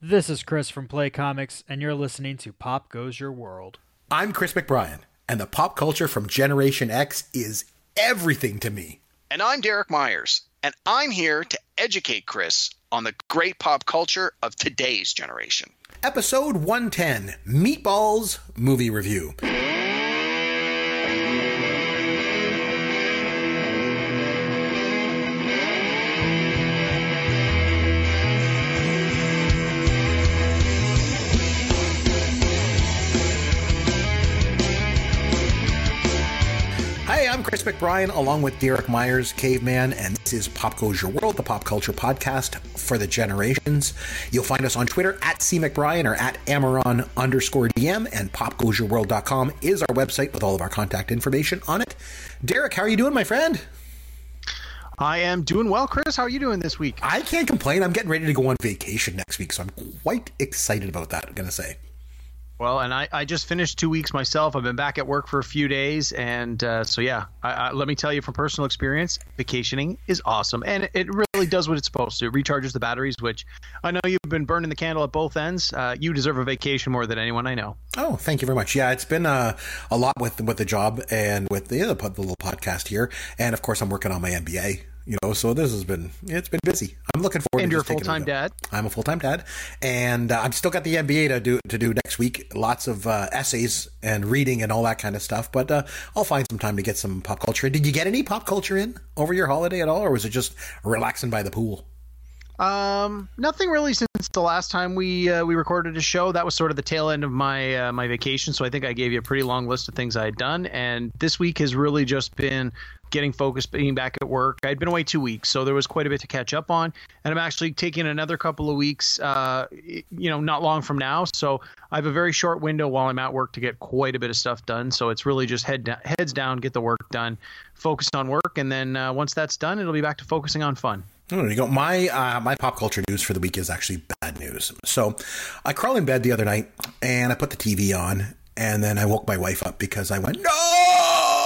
This is Chris from Play Comics, and you're listening to Pop Goes Your World. I'm Chris McBrien, and the pop culture from Generation X is everything to me. And I'm Derek Myers, and I'm here to educate Chris on the great pop culture of today's generation. Episode 110 Meatballs Movie Review. Chris McBrien, along with Derek Myers, Caveman, and this is Pop Goes Your World, the pop culture podcast for the generations. You'll find us on Twitter at C McBrien or at Amaron underscore DM, and popgoesyourworld.com is our website with all of our contact information on it. Derek, how are you doing, my friend? I am doing well, Chris. How are you doing this week? I can't complain. I'm getting ready to go on vacation next week, so I'm quite excited about that, I'm going to say. Well, and I, I just finished two weeks myself. I've been back at work for a few days, and uh, so yeah. I, I, let me tell you from personal experience, vacationing is awesome, and it, really does what it's supposed to. It recharges the batteries, which I know you've been burning the candle at both ends. Uh, you deserve a vacation more than anyone I know. Oh, thank you very much. Yeah, it's been uh, a lot with with the job and with the, the, the little podcast here, and of course, I'm working on my MBA. You know, so this has been it's been busy. I'm looking forward. And to you're a full time dad. I'm a full time dad, and uh, I've still got the MBA to do to do next week. Lots of uh, essays and reading and all that kind of stuff. But uh, I'll find some time to get some pop culture. in. Did you get any pop culture in over your holiday at all, or was it just relaxing by the pool? Um, nothing really since the last time we uh, we recorded a show. That was sort of the tail end of my uh, my vacation. So I think I gave you a pretty long list of things I had done. And this week has really just been getting focused, being back at work. I'd been away two weeks, so there was quite a bit to catch up on. And I'm actually taking another couple of weeks, uh, you know, not long from now. So I have a very short window while I'm at work to get quite a bit of stuff done. So it's really just head da- heads down, get the work done, focus on work, and then uh, once that's done, it'll be back to focusing on fun. There you go. My uh, my pop culture news for the week is actually bad news. So, I crawled in bed the other night and I put the TV on, and then I woke my wife up because I went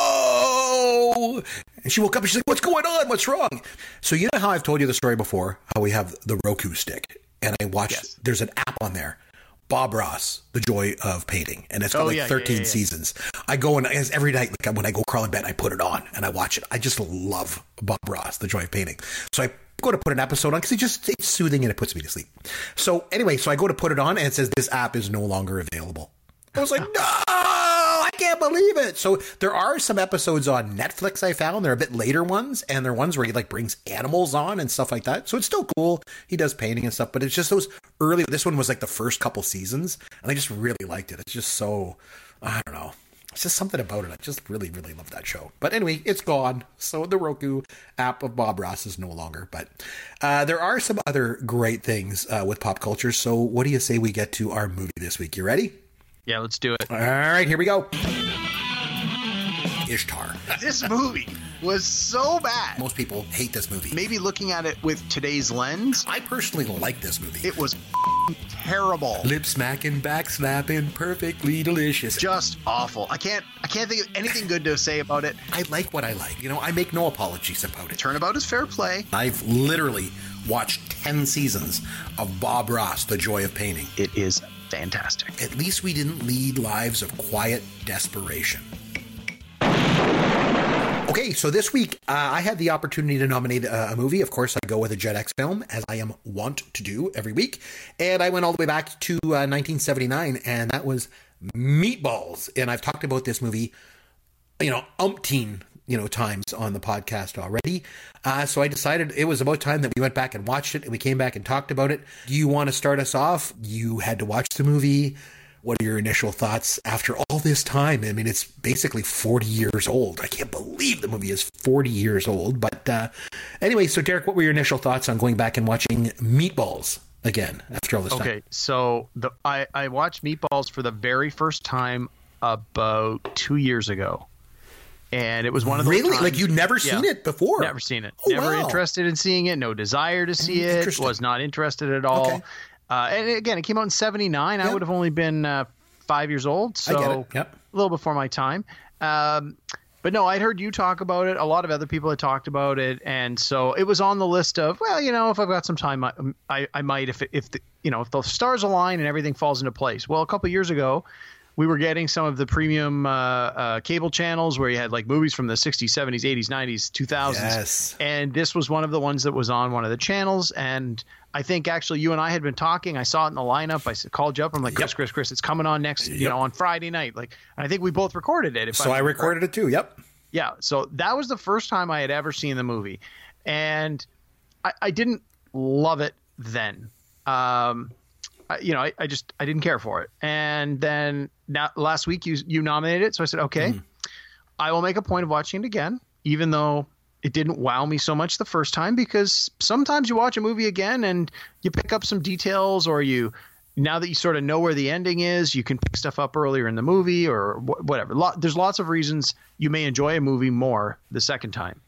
no, and she woke up and she's like, "What's going on? What's wrong?" So you know how I've told you the story before, how we have the Roku stick, and I watched. Yes. There's an app on there. Bob Ross, The Joy of Painting, and it's got Oh, like yeah, yeah, 13 yeah, yeah. seasons. I go and as every night, like when I go crawl in bed, I put it on and I watch it. I just love Bob Ross, The Joy of Painting. So I go to put an episode on because it just it's soothing and it puts me to sleep. So anyway, so I go to put it on and it says this app is no longer available. I was like, no, I can't believe it. So there are some episodes on Netflix I found. They're a bit later ones, and they're ones where he like brings animals on and stuff like that. So it's still cool. He does painting and stuff, but it's just those early. This one was like the first couple seasons, and I just really liked it. It's just so I don't know. It's just something about it. I just really, really love that show. But anyway, it's gone. So the Roku app of Bob Ross is no longer. But uh, there are some other great things uh, with pop culture. So what do you say we get to our movie this week? You ready? Yeah, let's do it. All right, here we go. Ishtar. this movie was so bad. Most people hate this movie. Maybe looking at it with today's lens, I personally like this movie. it was terrible. Lip smacking, back slapping, perfectly delicious. Just awful. I can't I can't think of anything good to say about it. I like what I like. You know, I make no apologies about it. Turnabout is fair play. I've literally watched 10 seasons of Bob Ross, The Joy of Painting. It is fantastic. At least we didn't lead lives of quiet desperation. Okay, so this week uh, I had the opportunity to nominate uh, a movie. Of course, I go with a Gen X film, as I am wont to do every week. And I went all the way back to uh, 1979, and that was Meatballs. And I've talked about this movie, you know, umpteen, you know, times on the podcast already. Uh, so I decided it was about time that we went back and watched it, and we came back and talked about it. Do you want to start us off? You had to watch the movie. What are your initial thoughts after all this time? I mean, it's basically 40 years old. I can't believe the movie is 40 years old. But uh, anyway, so Derek, what were your initial thoughts on going back and watching Meatballs again after all this time? Okay, so the I, I watched Meatballs for the very first time about two years ago. And it was one of those Really? times- Like you'd never seen Yeah. it before? Never seen it. Oh, Never wow. interested in seeing it. No desire to see it. Was not interested at all. Okay. Uh, and again, it came out in '79. I would have only been uh, five years old, so. Yep. a little before my time. Um, but no, I'd heard you talk about it. A lot of other people had talked about it, and so it was on the list of well, you know, if I've got some time, I I, I might if if the, you know if the stars align and everything falls into place. Well, a couple years ago, we were getting some of the premium uh, uh, cable channels where you had like movies from the 60s, 70s, 80s, 90s, 2000s. Yes. And this was one of the ones that was on one of the channels. And I think actually you and I had been talking. I saw it in the lineup. I called you up. I'm like, Chris, Yep. Chris, Chris, it's coming on next, you know, on Friday night. Like, and I think we both recorded it. If So I I'm recorded it too. Yep. yeah, so that was the first time I had ever seen the movie, and I, I didn't love it then. Um, I, you know, I, I just I didn't care for it. And then now last week you you nominated it, so I said okay, I will make a point of watching it again, even though it didn't wow me so much the first time because sometimes you watch a movie again and you pick up some details or you now that you sort of know where the ending is, you can pick stuff up earlier in the movie or wh- whatever. There's lots of reasons you may enjoy a movie more the second time.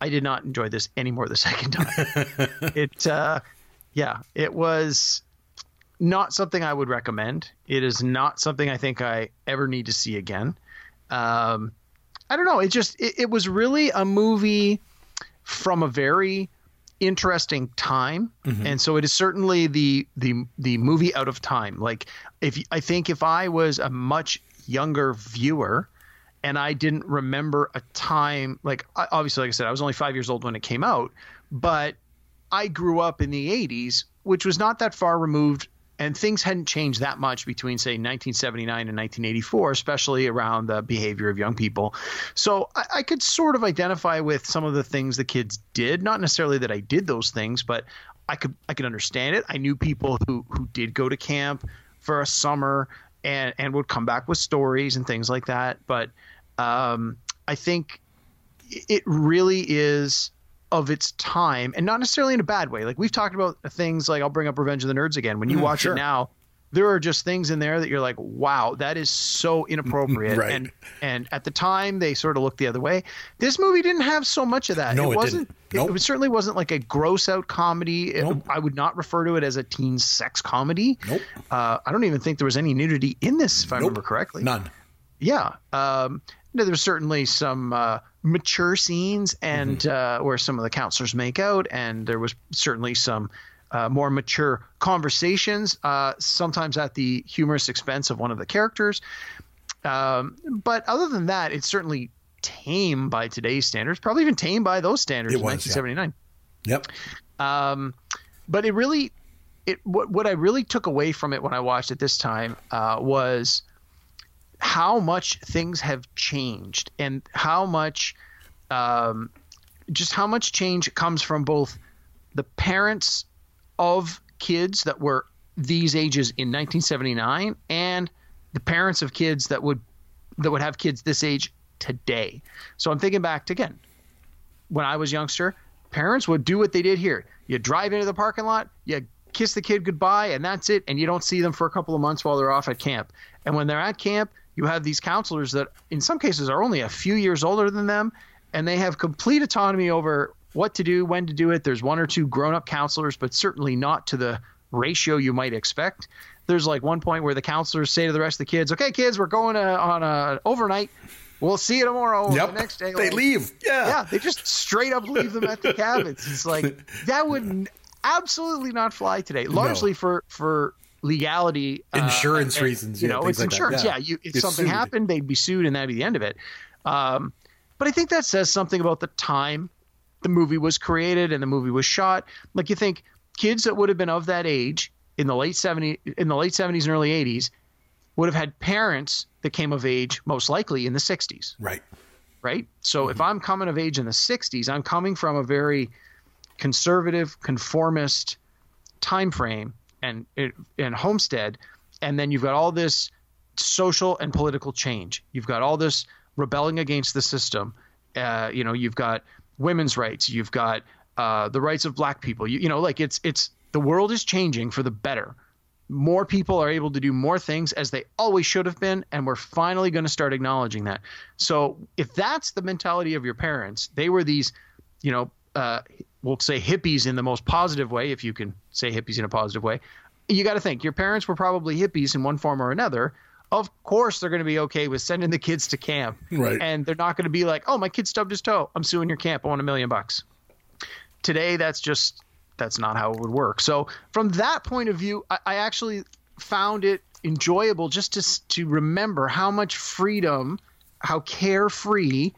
I did not enjoy this any more the second time. it, uh, yeah, it was not something I would recommend. It is not something I think I ever need to see again. Um, I don't know. It just it, it was really a movie from a very interesting time, mm-hmm. and so it is certainly the the the movie out of time. Like if I think if I was a much younger viewer and I didn't remember a time like obviously like I said I was only 5 years old when it came out, but I grew up in the 80s, which was not that far removed and things hadn't changed that much between say 1979 and 1984 especially around the behavior of young people. So I, I could sort of identify with some of the things the kids did. Not necessarily that i did those things but i could i could understand it. I knew people who who did go to camp for a summer and and would come back with stories and things like that. But um i think it really is of its time and not necessarily in a bad way. Like we've talked about things like I'll bring up Revenge of the Nerds again. When you watch sure. it now, there are just things in there that you're like, wow, that is so inappropriate. Right. And and at the time they sort of looked the other way. This movie didn't have so much of that. No, it wasn't didn't. Nope. it certainly wasn't like a gross out comedy. It- I would not refer to it as a teen sex comedy. Nope. Uh, I don't even think there was any nudity in this, if I Nope. remember correctly. None. Yeah. Um, no, there's certainly some uh, mature scenes and Mm-hmm. uh, where some of the counselors make out, and there was certainly some uh, more mature conversations, uh, sometimes at the humorous expense of one of the characters. Um, but other than that, it's certainly tame by today's standards, probably even tame by those standards It in was, yeah. 1979. Yep. Um, but it really, it what what I really took away from it when I watched it this time uh, was how much things have changed and how much, um, just how much change comes from both the parents of kids that were these ages in 1979 and the parents of kids that would that would have kids this age today. So I'm thinking back to again when I was youngster, parents would do what they did here. You drive into the parking lot, you kiss the kid goodbye, and that's it. And you don't see them for a couple of months while they're off at camp. And when they're at camp, you have these counselors that, in some cases, are only a few years older than them, and they have complete autonomy over what to do, when to do it. There's one or two grown up counselors, but certainly not to the ratio you might expect. There's like one point where the counselors say to the rest of the kids, "Okay, kids, we're going to, on a overnight. We'll see you tomorrow. or Yep. The next day, They like- leave. Yeah. yeah, they just straight up leave them at the cabins. It's like that would absolutely not fly today, largely for for legality, uh, Insurance and- reasons, You know, it's like that, insurance. yeah. Yeah, you, if Get something sued. happened, they'd be sued, and that'd be the end of it. Um, but I think that says something about the time the movie was created and the movie was shot. Like you think kids that would have been of that age in the late 70s in the late 70s and early 80s would have had parents that came of age most likely in the 60s Right. right? So if I'm coming of age in the 60s, I'm coming from a very conservative, conformist time frame and and homestead, and then you've got all this social and political change. You've got all this rebelling against the system. Uh, you know, you've got women's rights. You've got uh, the rights of black people. You, you know, like it's it's the world is changing for the better. More people are able to do more things as they always should have been, and we're finally going to start acknowledging that. So, if that's the mentality of your parents, they were these, you know, uh, we'll say hippies in the most positive way, if you can say hippies in a positive way. You got to think your parents were probably hippies in one form or another. of course they're going to be okay with sending the kids to camp. Right. And they're not going to be like, oh, my kid stubbed his toe. I'm suing your camp. I want a million bucks. Today, that's just, that's not how it would work. So, from that point of view, I, I actually found it enjoyable just to, to remember how much freedom, how carefree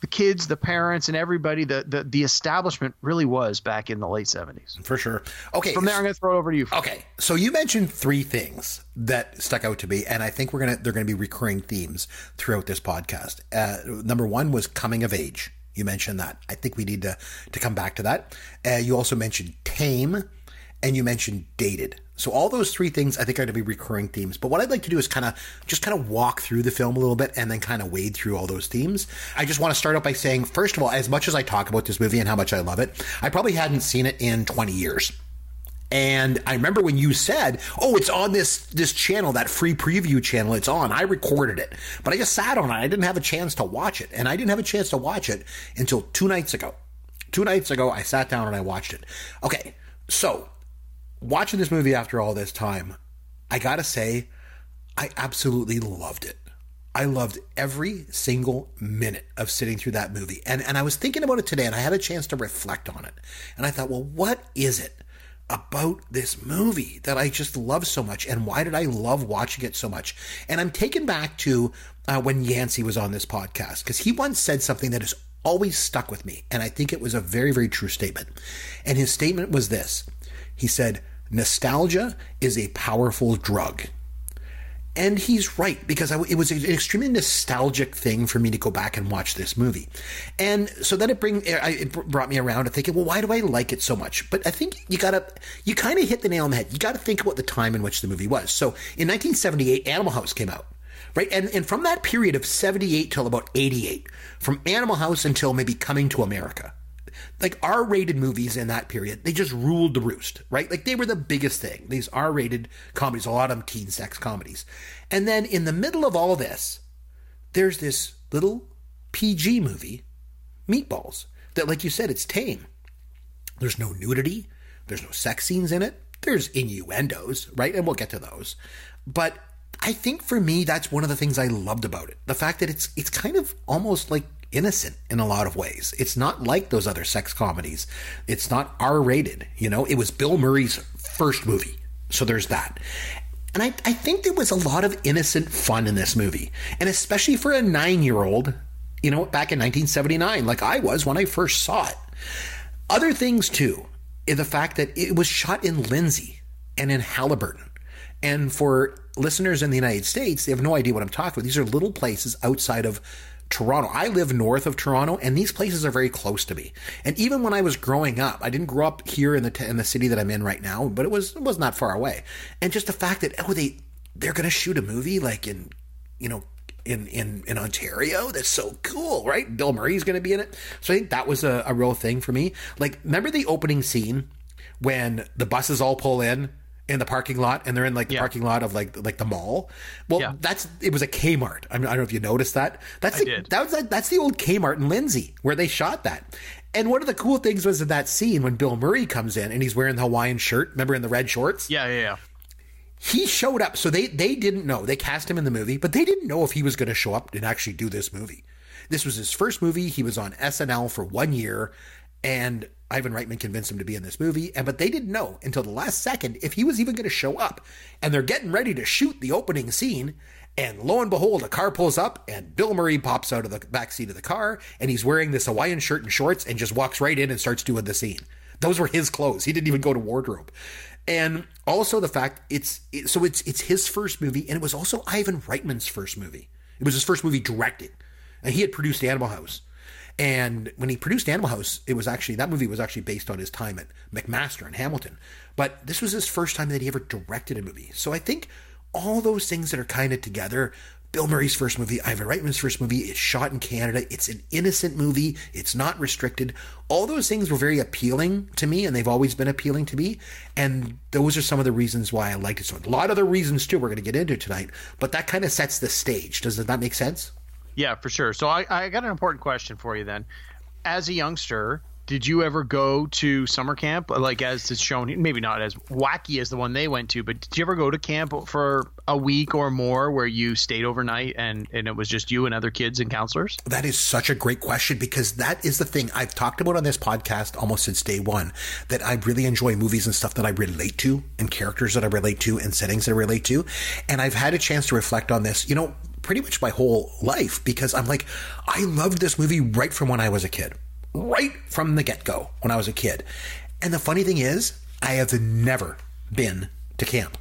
the kids, the parents, and everybody, the, the, the establishment really was back in the late 70s. For sure. Okay. From there, I'm going to throw it over to you. Okay, so you mentioned three things that stuck out to me, and I think we're gonna they're gonna be recurring themes throughout this podcast. Uh, number one was coming of age. You mentioned that. I think we need to to come back to that. Uh, you also mentioned tame, and you mentioned dated. So all those three things I think are going to be recurring themes. But what I'd like to do is kind of just kind of walk through the film a little bit and then kind of wade through all those themes. I just want to start out by saying, first of all, as much as I talk about this movie and how much I love it, I probably hadn't seen it in 20 years. And I remember when you said, "Oh, it's on this this channel, that free preview channel. It's on." I recorded it, but I just sat on it. I didn't have a chance to watch it, and I didn't have a chance to watch it until two nights ago. Two nights ago, I sat down and I watched it. Okay, so watching this movie after all this time, I gotta say, I absolutely loved it. I loved every single minute of sitting through that movie. And and I was thinking about it today and I had a chance to reflect on it. And I thought, well, what is it about this movie that I just love so much? And why did I love watching it so much? And I'm taken back to uh, when Yancey was on this podcast because he once said something that has always stuck with me. And I think it was a very, very true statement. And his statement was this he said, Nostalgia is a powerful drug. And he's right because I, it was an extremely nostalgic thing for me to go back and watch this movie, and so then it bring it brought me around to thinking, well, why do I like it so much? But I think you gotta you kind of hit the nail on the head. You got to think about the time in which the movie was. So in 1978, Animal House came out, right? And and from that period of 78 till about 88, from Animal House until maybe Coming to America, like R rated movies in that period, they just ruled the roost, right? Like they were the biggest thing. These R rated comedies, a lot of them teen sex comedies. And then in the middle of all this, there's this little PG movie, Meatballs, that, like you said, it's tame. There's no nudity, there's no sex scenes in it, there's innuendos, right? And we'll get to those. But I think for me, that's one of the things I loved about it. The fact that it's it's kind of almost like innocent in a lot of ways. It's not like those other sex comedies. It's not R rated. You know, it was Bill Murray's first movie. So there's that. And I, I think there was a lot of innocent fun in this movie. And especially for a nine year old, you know, back in 1979, like I was when I first saw it. Other things too, the fact that it was shot in Lindsay and in Haliburton. And for listeners in the United States, they have no idea what I'm talking about. These are little places outside of Toronto. I live north of Toronto, and these places are very close to me. And even when I was growing up, I didn't grow up here in the t- in the city that I'm in right now, but it was it was not far away. And just the fact that oh they they're gonna shoot a movie like in you know in in in Ontario, that's so cool, right? Bill Murray's gonna be in it, so I think that was a, a real thing for me. Like remember the opening scene when the buses all pull in in the parking lot and they're in like the Yeah. parking lot of like like the mall. Well, Yeah. that's it was a Kmart. I, mean, I don't know if you noticed that. That's the, that was that's the old Kmart in Lindsay where they shot that. And one of the cool things was in that scene when Bill Murray comes in and he's wearing the Hawaiian shirt. Remember in the red shorts? Yeah, yeah, yeah. He showed up. So they they didn't know. They cast him in the movie, but they didn't know if he was going to show up and actually do this movie. This was his first movie. He was on SNL for one year, and Ivan Reitman convinced him to be in this movie. And but they didn't know until the last second if he was even going to show up. And they're getting ready to shoot the opening scene. And lo and behold, a car pulls up, and Bill Murray pops out of the back seat of the car, and he's wearing this Hawaiian shirt and shorts, and just walks right in and starts doing the scene. Those were his clothes. He didn't even go to wardrobe. And also the fact it's it, so it's it's his first movie, and it was also Ivan Reitman's first movie. It was his first movie directing, and he had produced Animal House. And when he produced Animal House, it was actually that movie was actually based on his time at McMaster in Hamilton. But this was his first time that he ever directed a movie. So I think all those things that are kind of together. Bill Murray's first movie, Ivan Reitman's first movie, it's shot in Canada. It's an innocent movie. It's not restricted. All those things were very appealing to me, and they've always been appealing to me. And those are some of the reasons why I liked it so. A lot of other reasons too. We're going to get into tonight, but that kind of sets the stage. Does that make sense? Yeah, for sure. So I, I got an important question for you then. As a youngster, did you ever go to summer camp like as it's shown maybe not as wacky as the one they went to but did you ever go to camp for a week or more where you stayed overnight and and it was just you and other kids and counselors that is such a great question because that is the thing i've talked about on this podcast almost since day one that i really enjoy movies and stuff that i relate to and characters that i relate to and settings that i relate to and i've had a chance to reflect on this you know pretty much my whole life because i'm like i loved this movie right from when i was a kid right from the get go when I was a kid. And the funny thing is, I have never been to camp.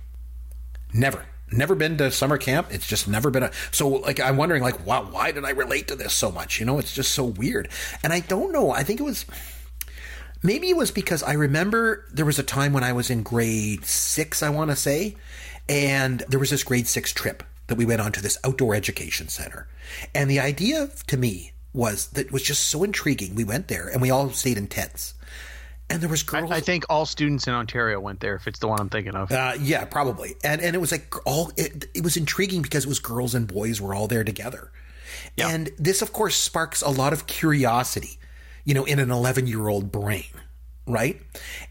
Never. Never been to summer camp. It's just never been a. So, like, I'm wondering, like, wow, why did I relate to this so much? You know, it's just so weird. And I don't know. I think it was. Maybe it was because I remember there was a time when I was in grade six, I want to say, and there was this grade six trip that we went on to this outdoor education center. And the idea to me was that was just so intriguing. We went there and we all stayed in tents. And there was girls. I, I think all students in Ontario went there. If it's the one I'm thinking of, uh, yeah, probably. And and it was like all it, it was intriguing because it was girls and boys were all there together. Yeah. And this, of course, sparks a lot of curiosity, you know, in an 11 year old brain, right?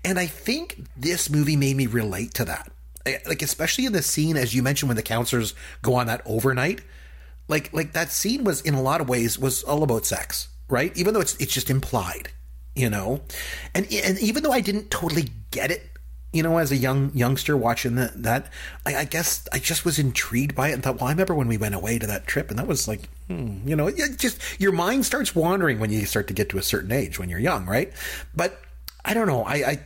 And I think this movie made me relate to that. Like, especially in the scene, as you mentioned, when the counselors go on that overnight, like like that scene was in a lot of ways was all about sex, right? Even though it's it's just implied, you know, and and even though I didn't totally get it, you know, as a young youngster watching that, that I, I, guess I just was intrigued by it and thought, well, I remember when we went away to that trip, and that was like, hmm, you know, it just your mind starts wandering when you start to get to a certain age when you're young, right? But I don't know, I. I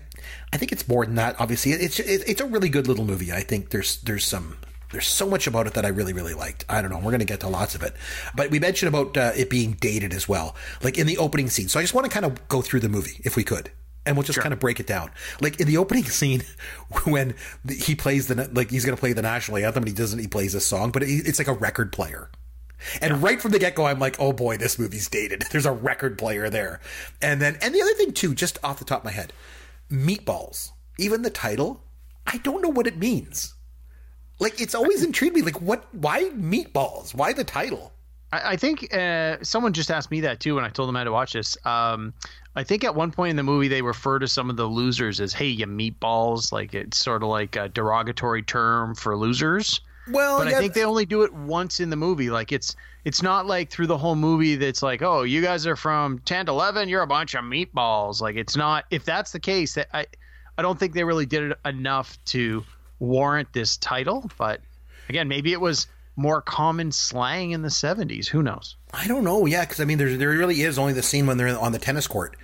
I think it's more than that. Obviously, it's it's a really good little movie. I think there's there's some there's so much about it that I really, really liked. I don't know. We're going to get to lots of it. But we mentioned about uh, it being dated as well, like in the opening scene. So I just want to kind of go through the movie, if we could. And we'll just sure. kind of break it down. Like in the opening scene, when he plays the, like he's going to play the national anthem and he doesn't, he plays a song, but it's like a record player. And yeah. right from the get go, I'm like, oh boy, this movie's dated. There's a record player there. And then, and the other thing too, just off the top of my head, meatballs, even the title, I don't know what it means. Like it's always intrigued me. Like what? Why meatballs? Why the title? I, I think uh, someone just asked me that too when I told them had to watch this. Um, I think at one point in the movie they refer to some of the losers as "Hey, you meatballs." Like it's sort of like a derogatory term for losers. Well, but. I think they only do it once in the movie. Like it's it's not like through the whole movie that's like, oh, you guys are from ten to eleven, you're a bunch of meatballs. Like it's not. If that's the case, I I don't think they really did it enough to warrant this title. But again, maybe it was more common slang in the 70s. Who knows? I don't know. Yeah, because I mean, there there really is only the scene when they're on the tennis court.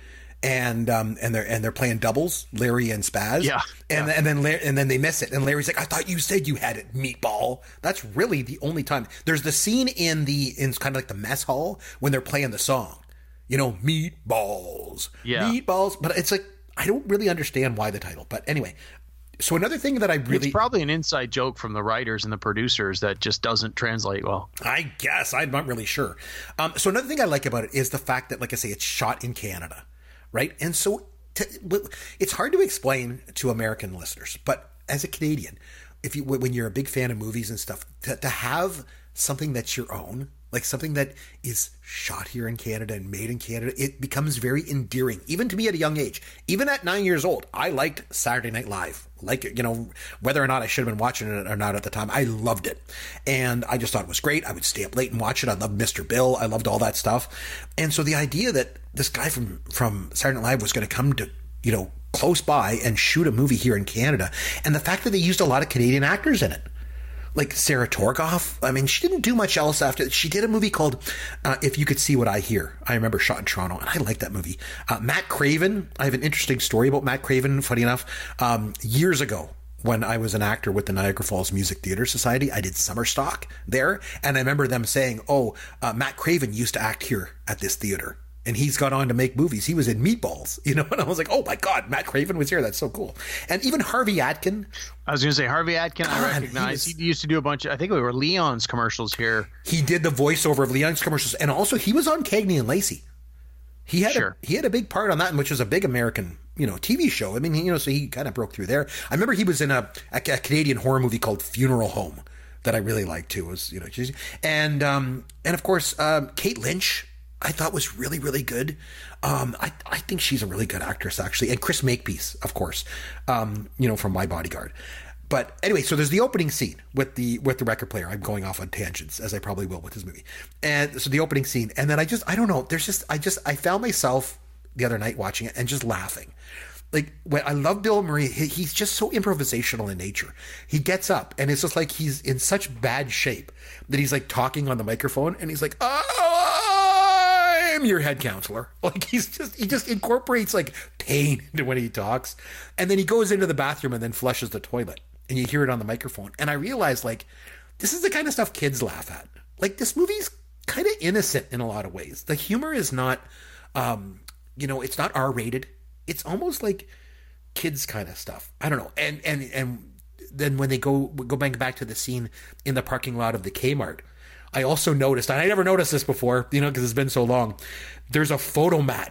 And um and they're and they're playing doubles, Larry and Spaz. Yeah, and yeah. and then and then they miss it, and Larry's like, "I thought you said you had it, meatball." That's really the only time. There's the scene in the in kind of like the mess hall when they're playing the song, you know, meatballs, yeah, meatballs. But it's like I don't really understand why the title. But anyway, so another thing that I really it's probably an inside joke from the writers and the producers that just doesn't translate well. I guess I'm not really sure. Um, so another thing I like about it is the fact that, like I say, it's shot in Canada, right? And so to, it's hard to explain to American listeners, but as a Canadian, if you when you're a big fan of movies and stuff, to, to have something that's your own like something that is shot here in Canada and made in Canada, it becomes very endearing, even to me at a young age. Even at nine years old, I liked Saturday Night Live. Like, you know, whether or not I should have been watching it or not at the time, I loved it. And I just thought it was great. I would stay up late and watch it. I loved Mr. Bill. I loved all that stuff. And so the idea that this guy from, from Saturday Night Live was going to come to, you know, close by and shoot a movie here in Canada, and the fact that they used a lot of Canadian actors in it like Sarah Torgov. I mean, she didn't do much else after. She did a movie called uh, "If You Could See What I Hear." I remember shot in Toronto, and I like that movie. Uh, Matt Craven. I have an interesting story about Matt Craven. Funny enough, um, years ago. When I was an actor with the Niagara Falls Music Theater Society, I did summer stock there, and I remember them saying, "Oh, uh, Matt Craven used to act here at this theater." And he's gone on to make movies. He was in Meatballs, you know, and I was like, oh my god, Matt Craven was here. That's so cool. And even Harvey Atkin. I was going to say Harvey Atkin. God, I recognize he, was, he, used to do a bunch. Of, I think we were Leon's commercials here. He did the voiceover of Leon's commercials, and also he was on Cagney and Lacey. He had sure. a, he had a big part on that, which was a big American you know TV show. I mean, you know, so he kind of broke through there. I remember he was in a, a, a Canadian horror movie called Funeral Home that I really liked too. Was you know, and um, and of course um, Kate Lynch I thought was really, really good. Um, I, I think she's a really good actress, actually. And Chris Makepeace, of course, um, you know, from My Bodyguard. But anyway, so there's the opening scene with the with the record player. I'm going off on tangents as I probably will with this movie. And so the opening scene, and then I just I don't know. There's just I just I found myself the other night watching it and just laughing. Like when I love Bill Murray, he, he's just so improvisational in nature. He gets up and it's just like he's in such bad shape that he's like talking on the microphone and he's like, "Oh, I'm your head counselor." Like he's just he just incorporates like pain into when he talks, and then he goes into the bathroom and then flushes the toilet, and you hear it on the microphone. And I realize like this is the kind of stuff kids laugh at. Like this movie's kind of innocent in a lot of ways. The humor is not, um, you know, it's not R rated. It's almost like kids kind of stuff. I don't know. And and and then when they go go back back to the scene in the parking lot of the Kmart, I also noticed, and I never noticed this before, you know, because it's been so long. There's a Fotomat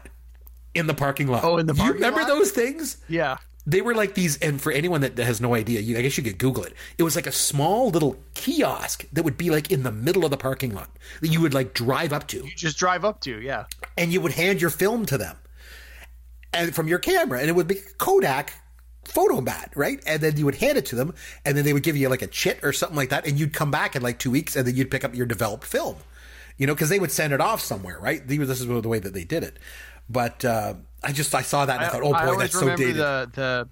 in the parking lot. Oh, in the parking you remember lot? those things? Yeah. They were like these, and for anyone that has no idea, you, I guess you could Google it. It was like a small little kiosk that would be like in the middle of the parking lot that you would like drive up to, You Just drive up to, yeah. and you would hand your film to them, and from your camera, and it would be Kodak Fotomat, right? And then you would hand it to them, and then they would give you like a chit or something like that, and you'd come back in like two weeks, and then you'd pick up your developed film, you know, because they would send it off somewhere, right? This is the way that they did it. But uh, I just I saw that and I, thought, oh boy, that's so dated. the the.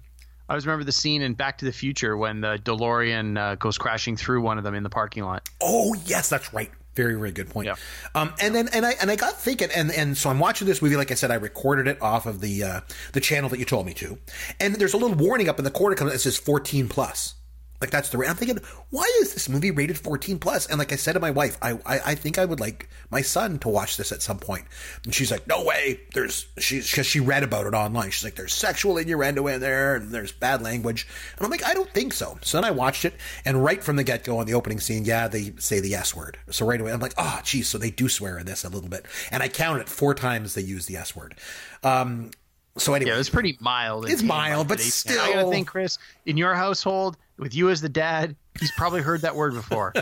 I always remember the scene in Back to the Future when the DeLorean uh, goes crashing through one of them in the parking lot. Oh yes, that's right. Very very good point. Yeah. Um, and then and I and I got thinking, and and so I'm watching this movie. Like I said, I recorded it off of the uh, the channel that you told me to, and there's a little warning up in the corner that says 14 plus. Like that's the. I'm thinking, why is this movie rated 14 plus? And like I said to my wife, I, I I think I would like my son to watch this at some point. And she's like, no way. There's she's because she read about it online. She's like, there's sexual innuendo in there, and there's bad language. And I'm like, I don't think so. So then I watched it, and right from the get go on the opening scene, yeah, they say the S word. So right away, I'm like, oh, geez. So they do swear in this a little bit, and I counted four times they use the S word. Um, so anyway, Yeah, it's pretty mild. It's mild, but still. I gotta think, Chris, in your household, with you as the dad, he's probably heard that word before.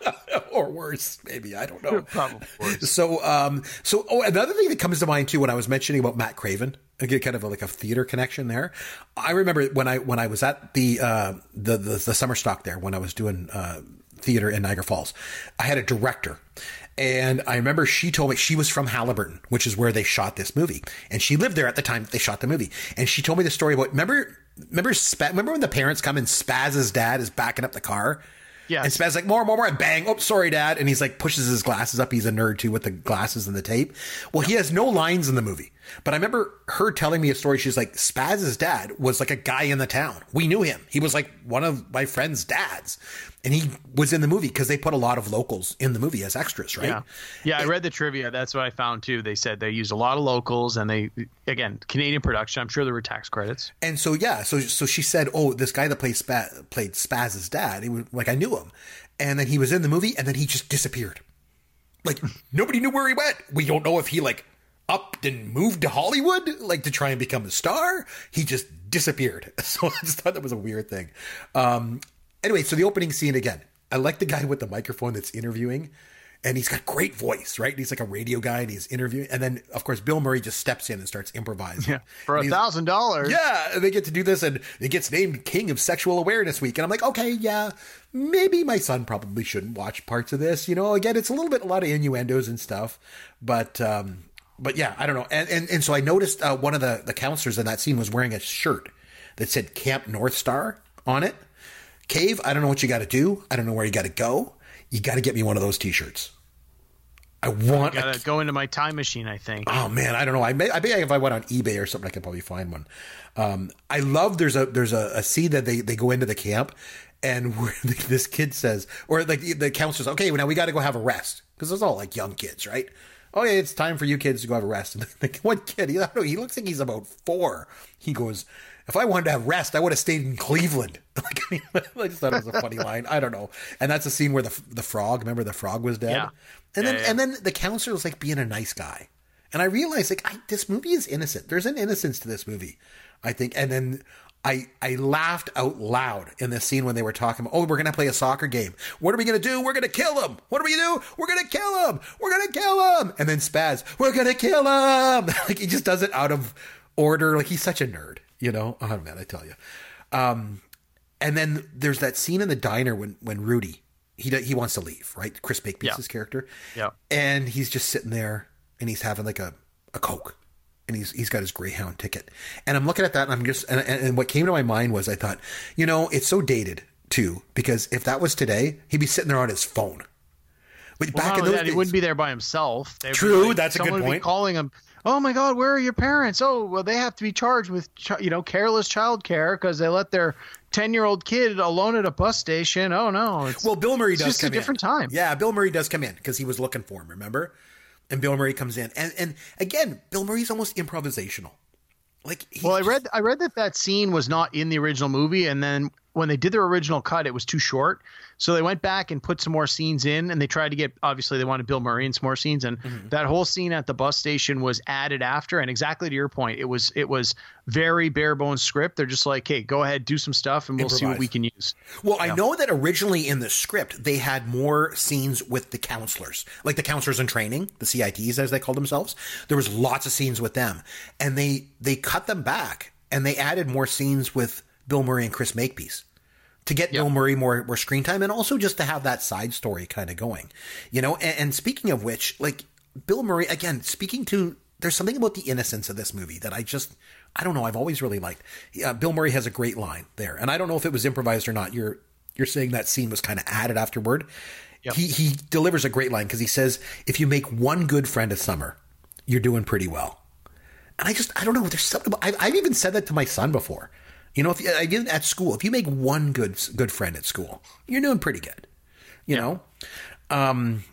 or worse, maybe I don't know. Probably worse. So, um, so oh, another thing that comes to mind too when I was mentioning about Matt Craven, again, kind of like a theater connection there. I remember when I when I was at the uh, the, the the summer stock there when I was doing uh, theater in Niagara Falls, I had a director. And I remember she told me she was from Haliburton, which is where they shot this movie, and she lived there at the time that they shot the movie. And she told me the story about remember remember remember when the parents come and Spaz's dad is backing up the car, Yes. and Spaz's like, more, more, more, and bang. Oh, sorry, Dad. And he's like, pushes his glasses up. He's a nerd too with the glasses and the tape. Well, he has no lines in the movie. But I remember her telling me a story. She's like, Spaz's dad was like a guy in the town. We knew him. He was like one of my friend's dads. And he was in the movie because they put a lot of locals in the movie as extras, right? Yeah, yeah. I read the trivia. That's what I found too. They said they used a lot of locals, and they again Canadian production. I'm sure there were tax credits. And so yeah, so so she said, "Oh, this guy that played Spaz, played Spaz's dad, he was like I knew him." And then he was in the movie and then he just disappeared. Like nobody knew where he went. We don't know if he like upped and moved to Hollywood like to try and become a star. He just disappeared. So I just thought that was a weird thing. Um anyway, so the opening scene again. I like the guy with the microphone that's interviewing and he's got great voice, right? He's like a radio guy and he's interviewing and then of course Bill Murray just steps in and starts improvising. For a thousand dollars. yeah, and they get to do this, and it gets named King of Sexual Awareness Week. And I'm like, okay, yeah, maybe my son probably shouldn't watch parts of this. You know, again, it's a little bit a lot of innuendos and stuff, but um, but yeah, I don't know. And and, and so I noticed uh, one of the the counselors in that scene was wearing a shirt that said Camp North Star on it. Cave, I don't know what you got to do. I don't know where you got to go. You got to get me one of those T-shirts. I want a Gotta go into my time machine. I think. Oh man, I don't know. I may, I bet if I went on eBay or something, I could probably find one. Um, I love there's a there's a, a scene that they they go into the camp, and where this kid says, or like the, the counselor's, okay, well, now we got to go have a rest because it's all like young kids, right? Oh yeah, it's time for you kids to go have a rest. And like what kid, he, I don't know, he looks like he's about four. He goes, if I wanted to have rest, I would have stayed in Cleveland. Like, I, mean, I just thought it was a funny line. I don't know. And that's a scene where the the frog, remember the frog was dead, Yeah. and then Yeah, yeah. and then the counselor was like being a nice guy. And I realized like I, this movie is innocent. There's an innocence to this movie, I think. And then I, I laughed out loud in the scene when they were talking about, oh, we're going to play a soccer game. What are we going to do? We're going to kill him. What are we going to do? We're going to kill him. We're going to kill him. And then Spaz, we're going to kill him. like he just does it out of order. Like he's such a nerd, you know? Oh, man, I tell you. Um, and then there's that scene in the diner when, when Rudy, he, he wants to leave, right? Chris Makepeace's Yeah. character. Yeah. And he's just sitting there and he's having like a, a Coke and he's he's got his Greyhound ticket. And I'm looking at that, and I'm just and, and, and what came to my mind was I thought, you know, it's so dated too because if that was today, he'd be sitting there on his phone. But Well, back in those that, days, he wouldn't be there by himself. They'd True, that's a good someone would be point. calling him. Oh my God, where are your parents? Oh, well, they have to be charged with ch- you know careless child care because they let their ten year old kid alone at a bus station. Oh no, it's, Well, Bill Murray it's does just come a different in. time. Yeah, Bill Murray does come in because he was looking for him. Remember? And Bill Murray comes in, and and again, Bill Murray's almost improvisational. Like, Well, I read I read that that scene was not in the original movie, and then when they did their original cut, it was too short. So they went back and put some more scenes in, and they tried to get obviously they wanted Bill Murray in some more scenes, and Mm-hmm. that whole scene at the bus station was added after. And exactly to your point, it was it was very bare bones script. They're just like, hey, go ahead, do some stuff, and we'll see what we can use. Well, I know that originally in the script they had more scenes with the counselors, like the counselors in training, the CITs as they call themselves. There was lots of scenes with them, and they they cut them back and they added more scenes with Bill Murray and Chris Makepeace to get Bill Murray more more screen time, and also just to have that side story kind of going, you know. And, and speaking of which, like Bill Murray again, speaking to there's something about the innocence of this movie that I just I don't know. I've always really liked. Uh, Bill Murray has a great line there, and I don't know if it was improvised or not. You're you're saying that scene was kind of added afterward. He he delivers a great line because he says, "If you make one good friend a summer, you're doing pretty well." And I just I don't know. There's something. About, I've, I've even said that to my son before. You know, if did at school, if you make one good good friend at school, you're doing pretty good. You know. Um,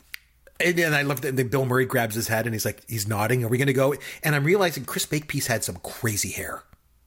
and then I love that Bill Murray grabs his head and he's like, he's nodding. Are we going to go? And I'm realizing Chris Makepeace had some crazy hair.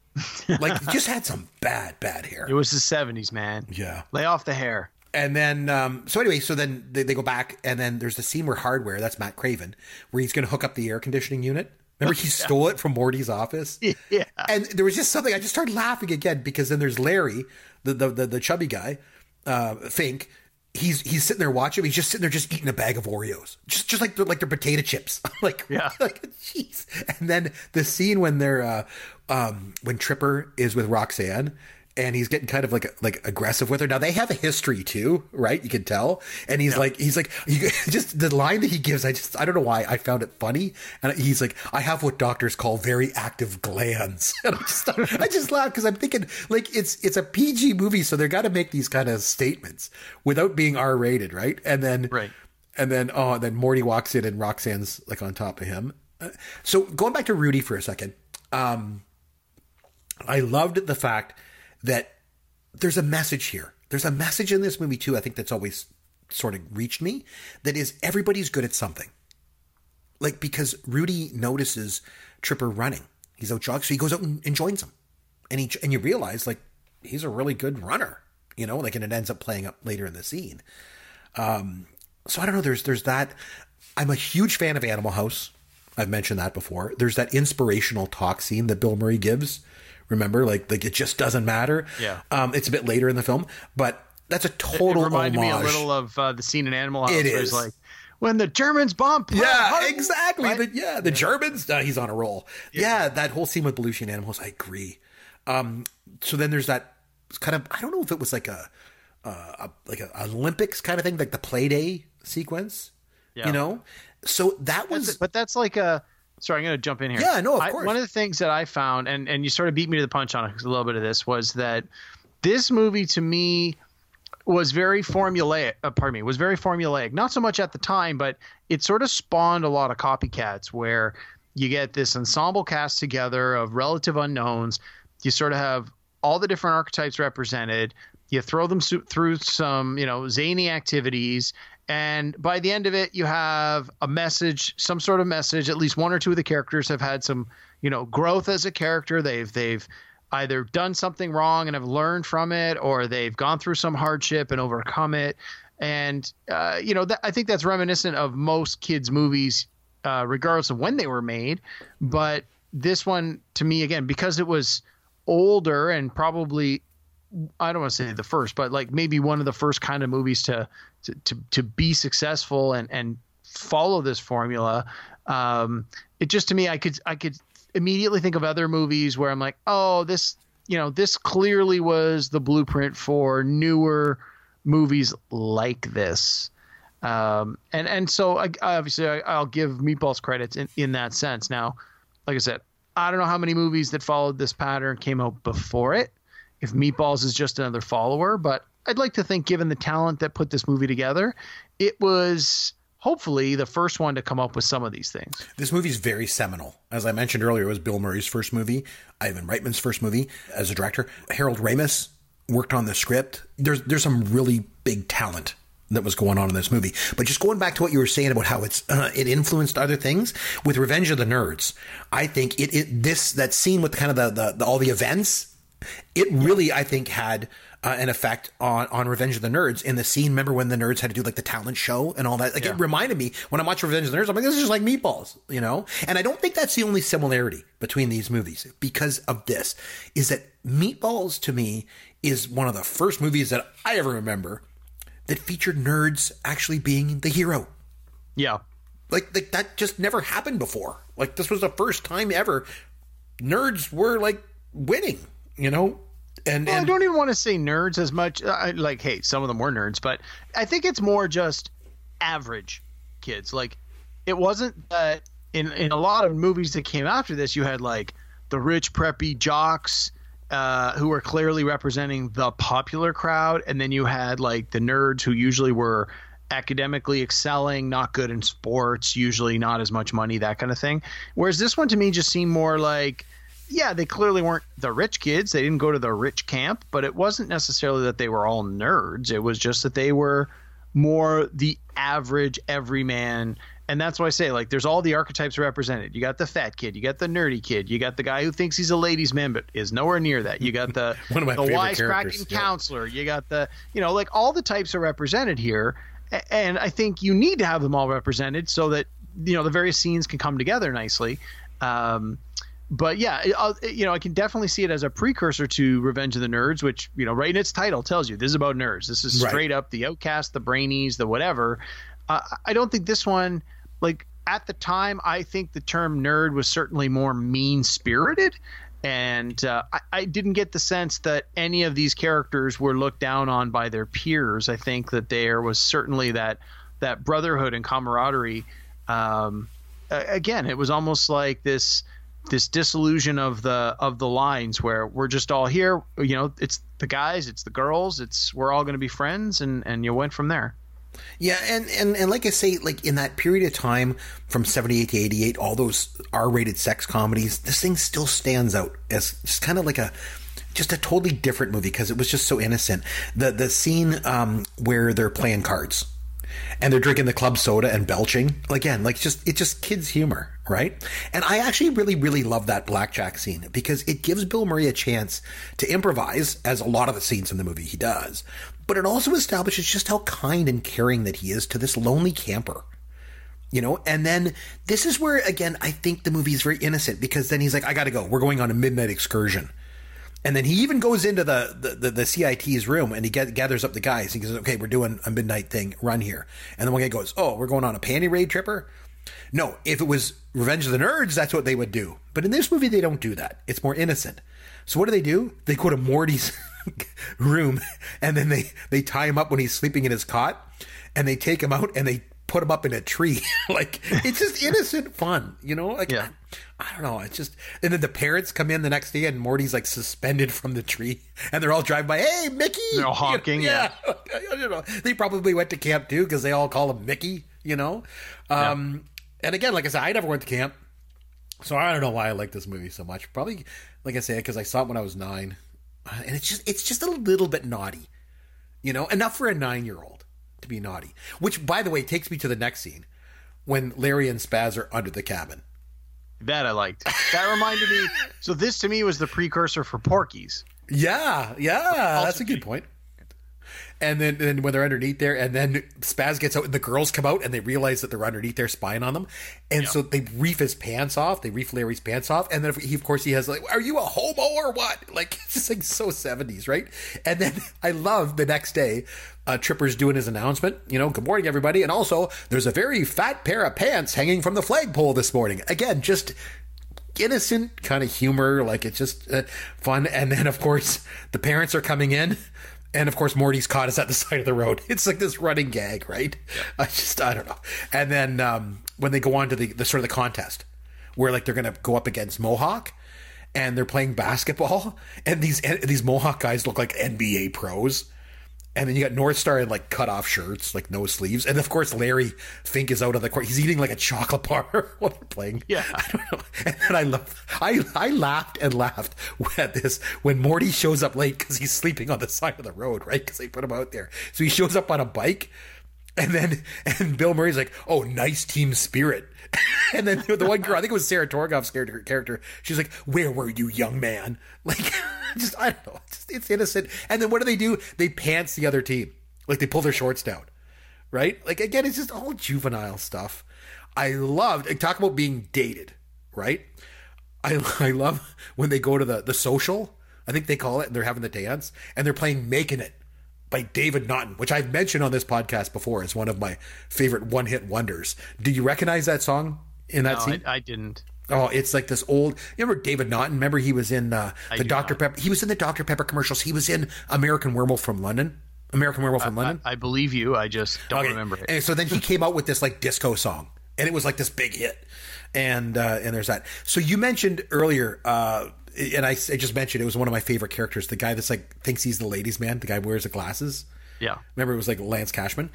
like, he just had some bad, bad hair. It was the '70s, man. Yeah. lay off the hair. And then, um, so anyway, so then they, they go back, and then there's the scene where Hardware, that's Matt Craven, where he's going to hook up the air conditioning unit. Remember, he stole it from Morty's office. Yeah. And there was just something I just started laughing again because then there's Larry, the the the, the chubby guy, uh, Fink. He's he's sitting there watching. He's just sitting there, just eating a bag of Oreos, just just like they're, like they're potato chips. like Yeah. like jeez. And then the scene when they're uh, um, when Tripper is with Roxanne. And he's getting kind of like like aggressive with her. Now they have a history too, right? You can tell. And he's like he's like you, just the line that he gives. I just I don't know why I found it funny. And he's like, I have what doctors call very active glands. And I just I just laugh because I'm thinking like it's it's a PG movie, so they're got to make these kind of statements without being R rated, right? And then Right. and then oh, and then Morty walks in and Roxanne's like on top of him. Uh, So going back to Rudy for a second, um, I loved the fact that there's a message here. There's a message in this movie too. I think that's always sort of reached me. That is, everybody's good at something. Like because Rudy notices Tripper running, he's out jogging, so he goes out and, and joins him, and he and you realize like he's a really good runner, you know, like and it ends up playing up later in the scene. Um, so I don't know. There's there's that. I'm a huge fan of Animal House. I've mentioned that before. There's that inspirational talk scene that Bill Murray gives. Remember, like like it just doesn't matter. Yeah. Um, it's a bit later in the film, but that's a total it reminded homage. me a little of uh, the scene in Animal House. It where is. Like when the Germans bomb. Pearl Yeah, Harbor, exactly. right? The, yeah, the Germans. Uh, he's on a roll. Yeah. that whole scene with Belushi and animals. I agree. Um, so then there's that kind of. I don't know if it was like a, uh, a like a Olympics kind of thing, like the play day sequence. Yeah. You know, so that was. That's- but that's like a. Sorry, I'm going to jump in here. Yeah, no, of I- course. one of the things that I found, and and you sort of beat me to the punch on a little bit of this was that this movie to me was very formulaic. Uh, pardon me, was very formulaic. Not so much at the time, but it sort of spawned a lot of copycats where you get this ensemble cast together of relative unknowns. You sort of have all the different archetypes represented. You throw them through some, you know, zany activities, and by the end of it, you have a message, some sort of message. At least one or two of the characters have had some, you know, growth as a character. They've they've either done something wrong and have learned from it, or they've gone through some hardship and overcome it. And uh, you know, that, I think that's reminiscent of most kids' movies, uh, regardless of when they were made. But this one, to me, again, because it was older and probably I don't want to say the first, but like maybe one of the first kind of movies to to to, be successful and and follow this formula. Um, it just to me, I could I could immediately think of other movies where I'm like, oh, this you know this clearly was the blueprint for newer movies like this. Um, and and so I, obviously I, will give Meatballs credits in, in that sense. Now, like I said, I don't know how many movies that followed this pattern came out before it. If Meatballs is just another follower, but I'd like to think, given the talent that put this movie together, it was hopefully the first one to come up with some of these things. This movie is very seminal. As I mentioned earlier, it was Bill Murray's first movie, Ivan Reitman's first movie as a director. Harold Ramis worked on the script. There's there's some really big talent that was going on in this movie. But just going back to what you were saying about how it's uh, it influenced other things with Revenge of the Nerds, I think it, it this that scene with kind of the, the, the all the events, it really I think had uh, an effect on on Revenge of the Nerds in the scene. Remember when the nerds had to do like the talent show and all that? Like yeah. it reminded me when I watched Revenge of the Nerds. I'm like, this is just like Meatballs, you know. And I don't think that's the only similarity between these movies because of this is that Meatballs to me is one of the first movies that I ever remember that featured nerds actually being the hero. Yeah. Like, like that just never happened before. Like this was the first time ever nerds were like winning, you know? And, well, and I don't even want to say nerds as much. Uh, like, hey, some of them were nerds, but I think it's more just average kids. Like, it wasn't that in in a lot of movies that came after this, you had like the rich preppy jocks uh, who were clearly representing the popular crowd, and then you had like the nerds who usually were academically excelling, not good in sports, usually not as much money, that kind of thing. Whereas this one to me just seemed more like, yeah, they clearly weren't the rich kids. They didn't go to the rich camp, but it wasn't necessarily that they were all nerds. It was just that they were more the average everyman and that's why I say like there's all the archetypes represented. You got the fat kid, you got the nerdy kid, you got the guy who thinks he's a ladies' man but is nowhere near that. You got the one of my the wisecracking counselor. You got the you know like all the types are represented here, and I think you need to have them all represented so that you know the various scenes can come together nicely. Um, but yeah, you know, I can definitely see it as a precursor to Revenge of the Nerds, which you know, right in its title tells you this is about nerds. This is straight right. up the outcast, the brainies, the whatever. Uh, I don't think this one like at the time, I think the term nerd was certainly more mean spirited. And uh, I, I, didn't get the sense that any of these characters were looked down on by their peers. I think that there was certainly that that brotherhood and camaraderie. Um, again, it was almost like this this disillusion of the of the lines where we're just all here. You know, it's the guys, it's the girls, it's we're all going to be friends, and and you went from there. Yeah, and, and, and like I say, like in that period of time from 78 to 88, all those R rated sex comedies, this thing still stands out as just kind of like a just a totally different movie because it was just so innocent. The the scene um, where they're playing cards and they're drinking the club soda and belching again, like just it's just kids humor, right? And I actually really really love that blackjack scene because it gives Bill Murray a chance to improvise, as a lot of the scenes in the movie he does, but it also establishes just how kind and caring that he is to this lonely camper. You know, and then this is where again I think the movie is very innocent because then he's like, I gotta go. We're going on a midnight excursion. And then he even goes into the, the, the, the CIT's room and he get, gathers up the guys. He goes, okay, we're doing a midnight thing. Run here. And then one guy goes, oh, we're going on a panty raid tripper? No, if it was Revenge of the Nerds, that's what they would do. But in this movie, they don't do that. It's more innocent. So what do they do? They go to Morty's room and then they they tie him up when he's sleeping in his cot and they take him out and they put him up in a tree. Like it's just innocent fun you know? Like yeah. I, I, don't know it's just and then the parents come in the next day and morty's like suspended from the tree and they're all driving by hey mickey! They're all honking you know, yeah, yeah. you know. They probably went to camp too because they all call him mickey you know? Um yeah. and again like i said i never went to camp so i don't know why i like this movie so much. Probably like i said because i saw it when i was nine. And it's just it's just a little bit naughty, you know, enough for a nine year old to be naughty. Which, by the way, takes me to the next scene when Larry and Spaz are under the cabin. That I liked. That reminded me. So this to me was the precursor for Porky's. Yeah, yeah, that's a good point. And then, then when they're underneath there, and then Spaz gets out, and the girls come out, and they realize that they're underneath there spying on them, and so they reef his pants off. They reef Larry's pants off, and then he, of course, he has like, "Are you a homo or what?" Like it's just like so seventies, right? And then I love the next day, uh, Tripper's doing his announcement. You know, good morning, everybody, and also there's a very fat pair of pants hanging from the flagpole this morning. Again, just innocent kind of humor, like it's just uh, fun. And then, of course, the parents are coming in. And of course, Morty's caught us at the side of the road. It's like this running gag, right? I just, I don't know. And then um, when they go on to the, the sort of the contest, where like they're going to go up against Mohawk, and they're playing basketball, and these these Mohawk guys look like NBA pros. And then you got North Star in like cut off shirts, like no sleeves. And of course, Larry Fink is out of the court. He's eating like a chocolate bar while they're playing. Yeah. I don't know. And then I love, I, I laughed and laughed at this when Morty shows up late because he's sleeping on the side of the road, right? Because they put him out there. So he shows up on a bike. And then, and Bill Murray's like, "Oh, nice team spirit." and then the one girl, I think it was Sarah Torgov's character. She's like, "Where were you, young man?" Like, just I don't know. It's, it's innocent. And then what do they do? They pants the other team. Like they pull their shorts down, right? Like again, it's just all juvenile stuff. I loved. Talk about being dated, right? I I love when they go to the the social. I think they call it, and they're having the dance, and they're playing "Making It" by David Naughton, which I've mentioned on this podcast before as one of my favorite one hit wonders. Do you recognize that song in that No, scene? I, I didn't. Oh, it's like this old. You remember David Naughton? Remember he was in uh, the Dr. not. Pepper. He was in the Dr. Pepper commercials. He was in American Werewolf from London. American Werewolf from London. I, I believe you. I just don't Okay. remember it. And so then he came out with this like disco song, and it was like this big hit. And uh, and there's that. So you mentioned earlier, uh, and I, I just mentioned it was one of my favorite characters. The guy that's like thinks he's the ladies' man. The guy who wears the glasses. Yeah. Remember, it was like Lance Cashman.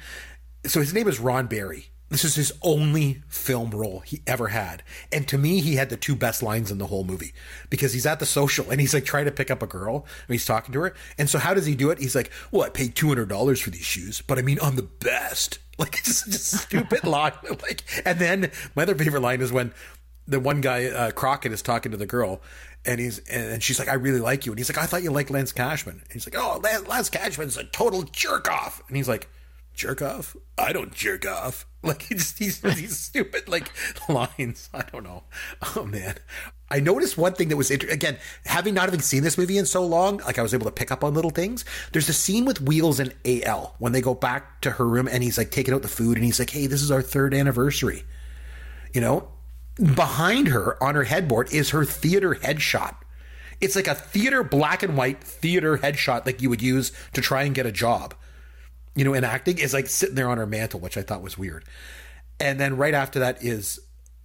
So his name is Ron Barry. This is his only film role he ever had. And to me, he had the two best lines in the whole movie because he's at the social and he's like trying to pick up a girl and he's talking to her. And so how does he do it? He's like, well, I paid $200 for these shoes, but I mean, I'm the best. Like, it's just, just stupid line. Like, and then my other favorite line is when the one guy, uh, Crockett is talking to the girl and he's, and she's like, I really like you. And he's like, I thought you liked Lance Cashman. And he's like, oh, Lance, Lance Cashman's a total jerk off. And he's like, jerk off? I don't jerk off. Like he's he's these stupid like lines. I don't know. Oh man. I noticed one thing that was inter- again having not having seen this movie in so long, like I was able to pick up on little things. There's a scene with Wheels and AL when they go back to her room and he's like taking out the food and he's like, "Hey, this is our third anniversary." You know, behind her on her headboard is her theater headshot. It's like a theater black and white theater headshot like you would use to try and get a job you know, in acting is like sitting there on her mantle, which I thought was weird. And then right after that is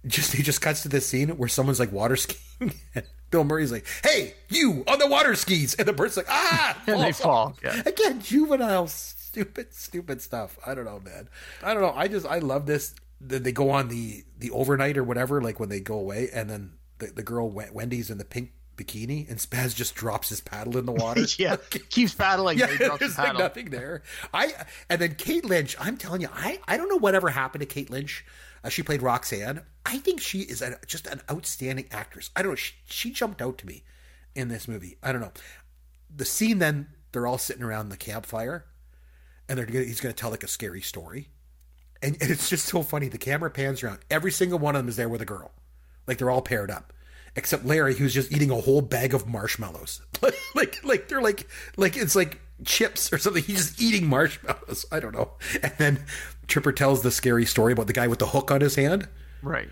just he just cuts to this scene where someone's like water skiing. Bill Murray's like, "Hey, you on the water skis!" And the bird's like, "Ah!" And they fall, yeah. Again, juvenile, stupid, stupid stuff. I don't know, man. I don't know. I just I love this. Then they go on the the overnight or whatever, like when they go away, and then the the girl Wendy's in the pink bikini, and Spaz just drops his paddle in the water. yeah. Keeps paddling. Yeah, but he drops there's like paddle. nothing there. I and then Kate Lynch. I'm telling you, I I don't know whatever happened to Kate Lynch. Uh, she played Roxanne. I think she is a, just an outstanding actress. I don't know. She, she jumped out to me in this movie. I don't know. The scene then they're all sitting around the campfire, and they're gonna, he's going to tell like a scary story, and, and it's just so funny. The camera pans around. Every single one of them is there with a girl, like they're all paired up except Larry, who's just eating a whole bag of marshmallows. like, like they're like, like it's like chips or something. He's just eating marshmallows. I don't know. And then Tripper tells the scary story about the guy with the hook on his hand. Right.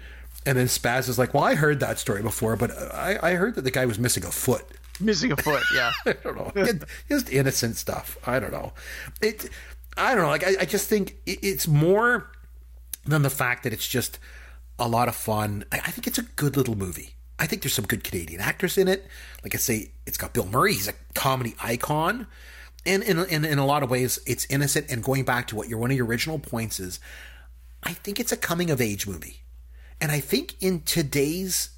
And then Spaz is like, "Well, I heard that story before, but I, I heard that the guy was missing a foot." Missing a foot. Yeah. I don't know. Just innocent stuff. I don't know. It. I don't know. Like I, I just think it, it's more than the fact that it's just a lot of fun. I, I think it's a good little movie. I think there's some good Canadian actors in it. Like I say, it's got Bill Murray. He's a comedy icon. And in, in, in a lot of ways, it's innocent. And going back to what your one of your original points is, I think it's a coming of age movie. And I think in today's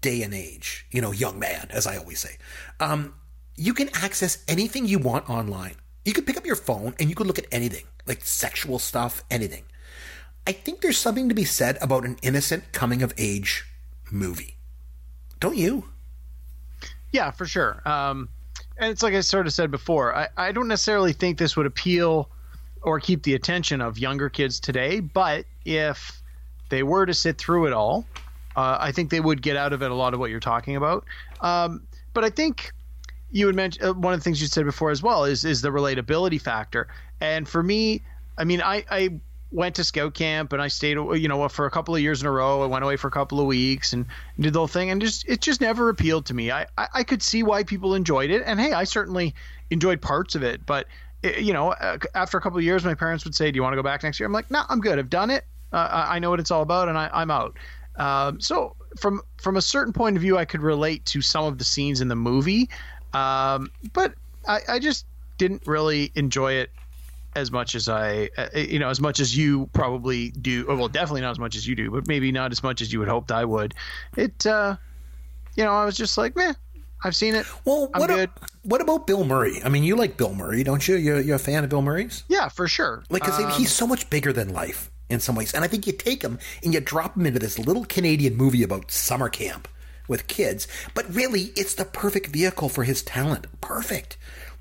day and age, you know, young man, as I always say, um, you can access anything you want online. You could pick up your phone and you could look at anything, like sexual stuff, anything. I think there's something to be said about an innocent coming of age movie. Don't you? Yeah, for sure. Um, and it's like I sort of said before. I, I don't necessarily think this would appeal or keep the attention of younger kids today, but if they were to sit through it all, uh, I think they would get out of it a lot of what you're talking about. Um, but I think you would mention uh, one of the things you said before as well is is the relatability factor. And for me, I mean, I, I went to scout camp and I stayed, you know, for a couple of years in a row. I went away for a couple of weeks and did the whole thing, and just it just never appealed to me. I I, I could see why people enjoyed it, and hey, I certainly enjoyed parts of it, but. It, you know, uh, after a couple of years, my parents would say, "Do you want to go back next year?" I'm like, "No, nah, I'm good. I've done it. Uh, I know what it's all about, and I, I'm out." Um, so from from a certain point of view, I could relate to some of the scenes in the movie, um, but I, I, just didn't really enjoy it as much as I, uh, you know, as much as you probably do. Well, definitely not as much as you do, but maybe not as much as you had hoped I would. It, uh, you know, I was just like, meh. I've seen it. Well, I'm what, good. a- what about Bill Murray? I mean, you like Bill Murray, don't you? You're, you're a fan of Bill Murray's? Yeah, for sure. Like, Um, he's so much bigger than life in some ways. And I think you take him and you drop him into this little Canadian movie about summer camp with kids. But really, it's the perfect vehicle for his talent. Perfect.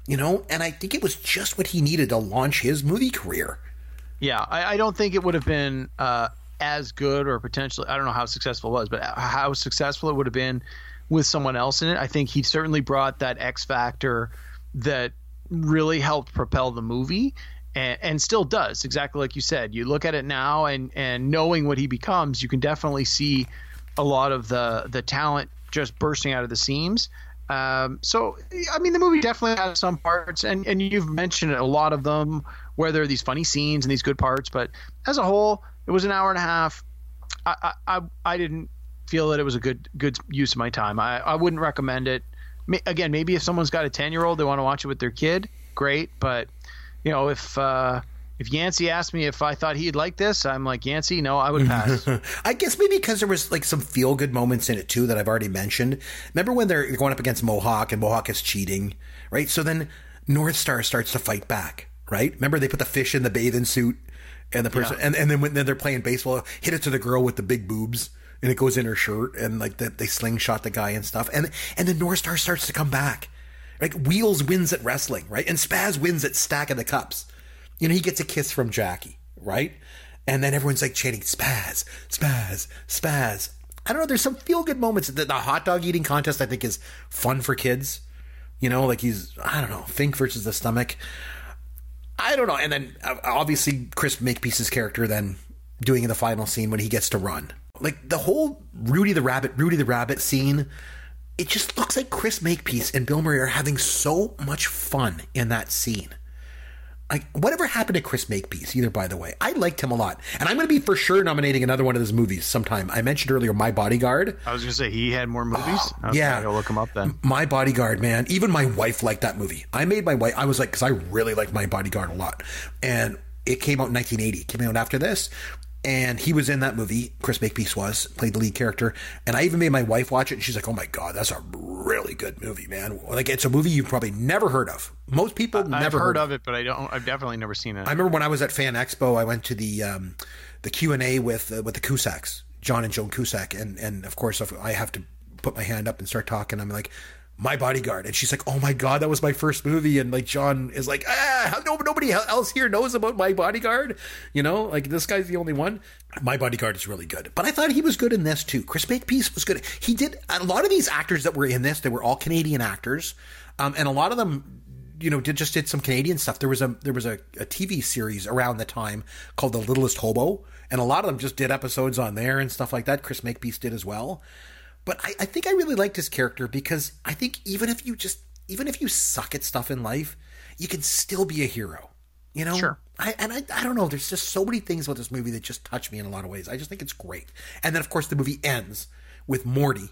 You know? And I think it was just what he needed to launch his movie career. Yeah, I, I don't think it would have been uh, as good or potentially. I don't know how successful it was, but how successful it would have been with someone else in it. I think he certainly brought that X factor that really helped propel the movie. And, and still does exactly like you said. You look at it now, and and knowing what he becomes, you can definitely see a lot of the the talent just bursting out of the seams. Um, so, I mean, the movie definitely has some parts, and, and you've mentioned a lot of them where there are these funny scenes and these good parts. But as a whole, it was an hour and a half. I, I, I, didn't feel that it was a good good use of my time. I, I wouldn't recommend it. Again, maybe if someone's got a ten year old, they want to watch it with their kid, great. But you know, if uh, if Yancey asked me if I thought he'd like this, I'm like Yancey, no, I would pass. I guess maybe because there was like some feel good moments in it too that I've already mentioned. Remember when they're going up against Mohawk and Mohawk is cheating, right? So then North Star starts to fight back, right? Remember they put the fish in the bathing suit and the person, and, and then when then they're playing baseball, hit it to the girl with the big boobs. And it goes in her shirt, and like the, they slingshot the guy and stuff, and and the North Star starts to come back. Like Wheels wins at wrestling, right? And Spaz wins at Stacking the Cups. You know, he gets a kiss from Jackie, right? And then everyone's like chanting spaz, spaz, spaz. I don't know. There's some feel good moments. The, the hot dog eating contest, I think, is fun for kids. You know, like he's, I don't know, Fink versus the stomach. I don't know. And then uh, obviously, Chris Makepeace's character then doing in the final scene when he gets to run. Like the whole Rudy the Rabbit, Rudy the Rabbit scene, it just looks like Chris Makepeace and Bill Murray are having so much fun in that scene like whatever happened to Chris Makepeace? Either by the way I liked him a lot and I'm going to be for sure nominating another one of his movies sometime. I mentioned earlier My Bodyguard. I was gonna say he had more movies. Okay, yeah. I'll look him up then. My Bodyguard man. Even my wife liked that movie. I made my wife I was like because I really like My Bodyguard a lot. And it came out in 1980 it came out after this and he was in that movie Chris Makepeace was played the lead character and I even made my wife watch it and she's like oh my god that's a really good movie man like it's a movie you've probably never heard of most people never I've heard of it, but I don't. I've definitely never seen it. I remember when I was at Fan Expo, I went to the um, the Q and A with uh, with the Cusacks, John and Joan Cusack, and and of course if I have to put my hand up and start talking. I'm like, my bodyguard, and she's like, oh my god, that was my first movie, and like John is like, ah, no, nobody else here knows about my bodyguard, you know, like this guy's the only one. My bodyguard is really good, but I thought he was good in this too. Chris Makepeace was good. He did a lot of these actors that were in this. They were all Canadian actors, um, and a lot of them you know, did just did some Canadian stuff. There was a there was a, a TV series around the time called The Littlest Hobo, and a lot of them just did episodes on there and stuff like that. Chris Makepeace did as well. But I, I think I really liked his character because I think even if you just even if you suck at stuff in life, you can still be a hero. You know? Sure. I, and I, I don't know. There's just so many things about this movie that just touch me in a lot of ways. I just think it's great. And then, of course, the movie ends with Morty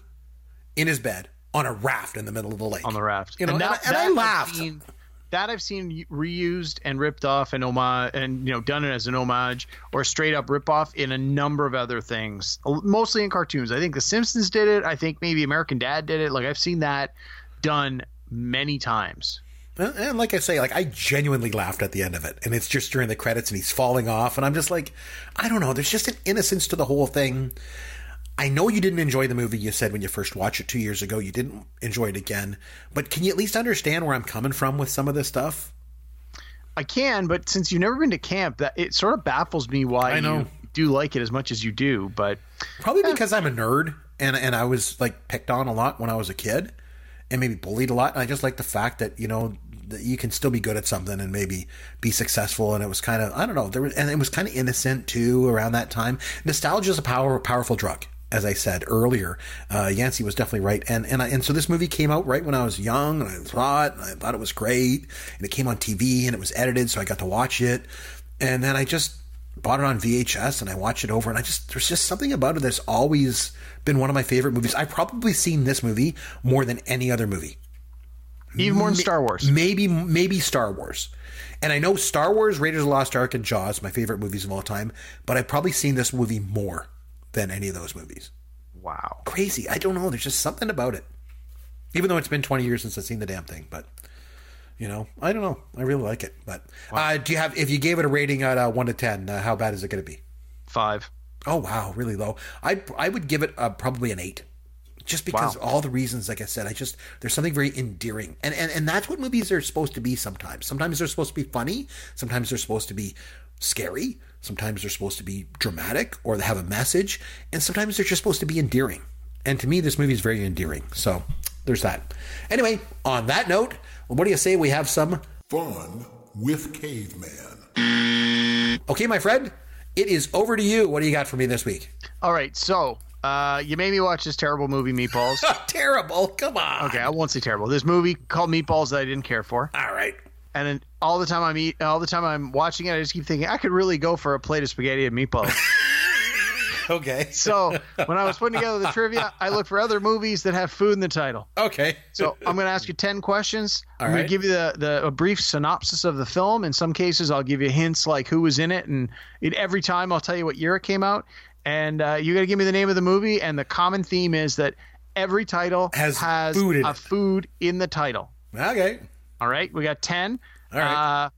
in his bed on a raft in the middle of the lake. on the raft. You know, and, I, and I I've laughed. seen- that I've seen reused and ripped off and homage and you know done it as an homage or straight up rip off in a number of other things, mostly in cartoons. I think The Simpsons did it. I think maybe American Dad did it. Like I've seen that done many times. And and like I say, like I genuinely laughed at the end of it, and it's just during the credits, and he's falling off, and I'm just like, I don't know. There's just an innocence to the whole thing. I know you didn't enjoy the movie. You said when you first watched it two years ago, you didn't enjoy it again. But can you at least understand where I'm coming from with some of this stuff? I can, but since you've never been to camp, that it sort of baffles me why I know. you do like it as much as you do. But Probably eh. because I'm a nerd and and I was like picked on a lot when I was a kid and maybe bullied a lot. And I just like the fact that, you know, that you can still be good at something and maybe be successful. And it was kind of, I don't know, there was, and it was kind of innocent too around that time. Nostalgia is a power, powerful drug. As I said earlier, uh, Yancey was definitely right, and and I, and so this movie came out right when I was young, and I saw it, and I thought it was great, and it came on TV, and it was edited, so I got to watch it, and then I just bought it on VHS and I watched it over and I just there's just something about it that's always been one of my favorite movies. I've probably seen this movie more than any other movie. even more than Star Wars. Maybe maybe Star Wars. And I know Star Wars, Raiders of the Lost Ark, and Jaws, my favorite movies of all time, but I've probably seen this movie more than any of those movies. Wow. Crazy. I don't know. There's just something about it. Even though it's been 20 years since I've seen the damn thing, but you know, I don't know. I really like it. But uh, do you have? If you gave it a rating at uh, one to ten, uh, how bad is it going to be? Five. Oh wow, really low. I I would give it uh, probably an eight, just because Wow. all the reasons. Like I said, I just there's something very endearing, and and and that's what movies are supposed to be. Sometimes, sometimes they're supposed to be funny. Sometimes they're supposed to be scary. Sometimes they're supposed to be dramatic or they have a message, and sometimes they're just supposed to be endearing. And to me, this movie is very endearing. So there's that. Anyway, on that note, what do you say we have some Fun with Caveman. Okay, my friend, it is over to you. What do you got for me this week? All right. So uh, you made me watch this terrible movie, Meatballs. Terrible. Come on. okay, I won't say terrible. This movie called Meatballs that I didn't care for, All right. And then all the time I'm eat, all the time I'm watching it, I just keep thinking I could really go for a plate of spaghetti and meatballs. Okay. so when I was putting together the trivia, I looked for other movies that have food in the title. Okay. So I'm going to ask you ten questions. All I'm going to give you the, the a brief synopsis of the film. In some cases, I'll give you hints like who was in it, and it, every time I'll tell you what year it came out. And uh, you got to give me the name of the movie. And the common theme is that every title Has food a it. food in the title. Okay. All right, we got ten. All right. Uh,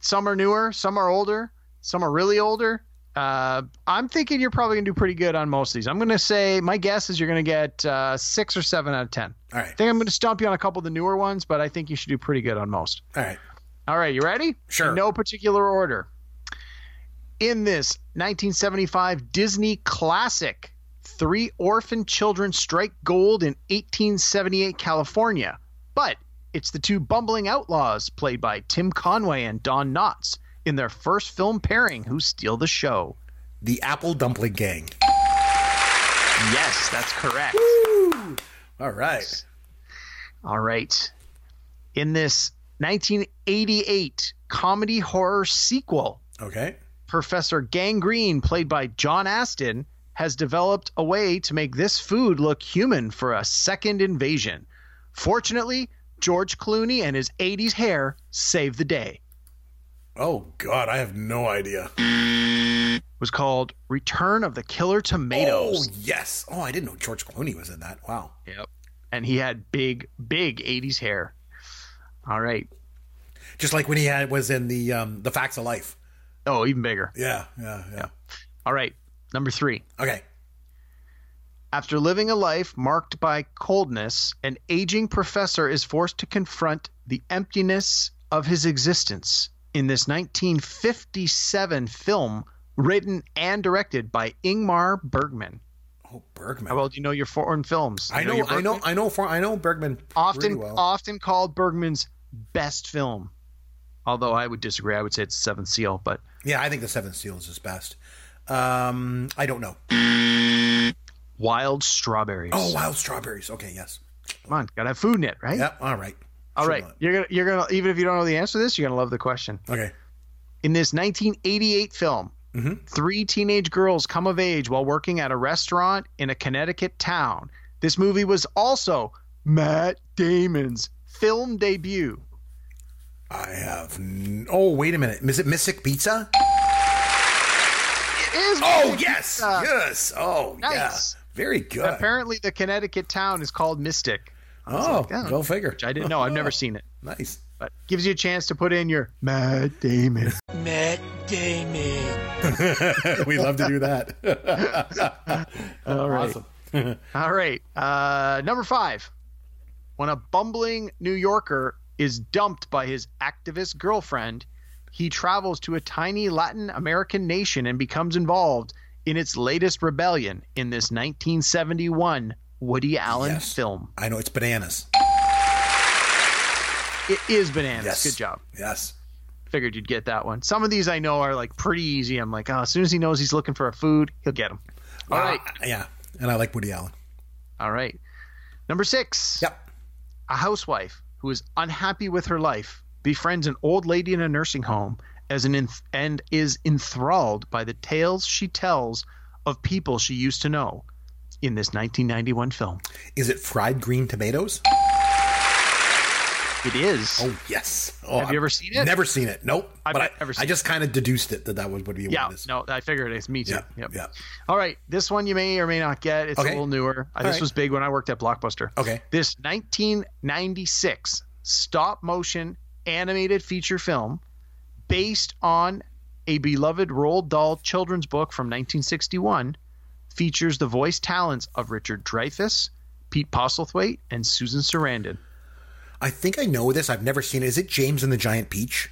some are newer, some are older, some are really older. Uh, I'm thinking you're probably gonna do pretty good on most of these. I'm gonna say my guess is you're gonna get uh, six or seven out of ten. All right. I think I'm gonna stump you on a couple of the newer ones, but I think you should do pretty good on most. All right. All right, you ready? Sure. In no particular order. In this 1975 Disney classic, three orphan children strike gold in 1878 California, but it's the two bumbling outlaws played by Tim Conway and Don Knotts in their first film pairing who steal the show. The Apple Dumpling Gang. Yes, that's correct. All right. All right. In this 1988 comedy horror sequel, Okay. Professor Gangreen, played by John Astin, has developed a way to make this food look human for a second invasion. Fortunately, George Clooney and his 80s hair save the day. Oh God, I have no idea. It was called Return of the Killer Tomatoes. Oh yes. Oh, I didn't know George Clooney was in that. Wow. Yep. And he had big, big 80s hair. All right. Just like when he had was in the um the Facts of Life. Oh, even bigger. Yeah. Yeah. Yeah. All right. Number three. Okay. After living a life marked by coldness, an aging professor is forced to confront the emptiness of his existence in this 1957 film written and directed by Ingmar Bergman. Oh, Bergman. How well do you know your foreign films? I You know. I know. I know. For I know Bergman Often, well. often called Bergman's best film. Although I would disagree. I would say it's Seventh Seal, but yeah, I think the Seventh Seal is his best. Um, I don't know. Wild Strawberries. Oh, Wild Strawberries. Okay. Yes. come on, gotta have food in it, right? Yep. All right. All right, you're gonna, you're gonna, even if you don't know the answer to this, you're gonna love the question. Okay. In this 1988 film, Mhm. three teenage girls come of age while working at a restaurant in a Connecticut town. This movie was also Matt Damon's film debut. I have. N- oh, wait a minute. Is it Mystic Pizza? It is. Oh Mystic yes, Pizza. yes. Oh yeah, Nice. Very good. Apparently, the Connecticut town is called Mystic. oh, like, oh. go figure. Which I didn't know. I've never seen it, Nice. but gives you a chance to put in your Matt Damon. Matt gaming. we love to do that. All right. Awesome. All right. Uh, number five. When a bumbling New Yorker is dumped by his activist girlfriend, he travels to a tiny Latin American nation and becomes involved in its latest rebellion in this 1971 Woody Allen Yes. film. I know it's bananas. It is bananas. Yes. Good job. Yes. Figured you'd get that one. Some of these I know are like pretty easy. I'm like, oh, as soon as he knows he's looking for a food, he'll get them. All right. Uh, yeah. And I like Woody Allen. All right. Number six. Yep. A housewife who is unhappy with her life befriends an old lady in a nursing home as an enth- and is enthralled by the tales she tells of people she used to know in this 1991 film. Is it fried green tomatoes? It is. Oh yes. Oh, Have you ever seen it? Never seen it. Nope. I've but I, never seen I just kind of deduced it that that would, be yeah, what it is. no, I figured it's me too. Yeah. Yep. Yeah. All right, this one you may or may not get. It's Okay. a little newer. Uh, All this right. was big when I worked at Blockbuster. Okay. This 1996 stop motion animated feature film based on a beloved Roald Dahl children's book from 1961 features the voice talents of Richard Dreyfuss, Pete Postlethwaite, and Susan Sarandon. I think I know this. I've never seen it. Is it James and the Giant Peach?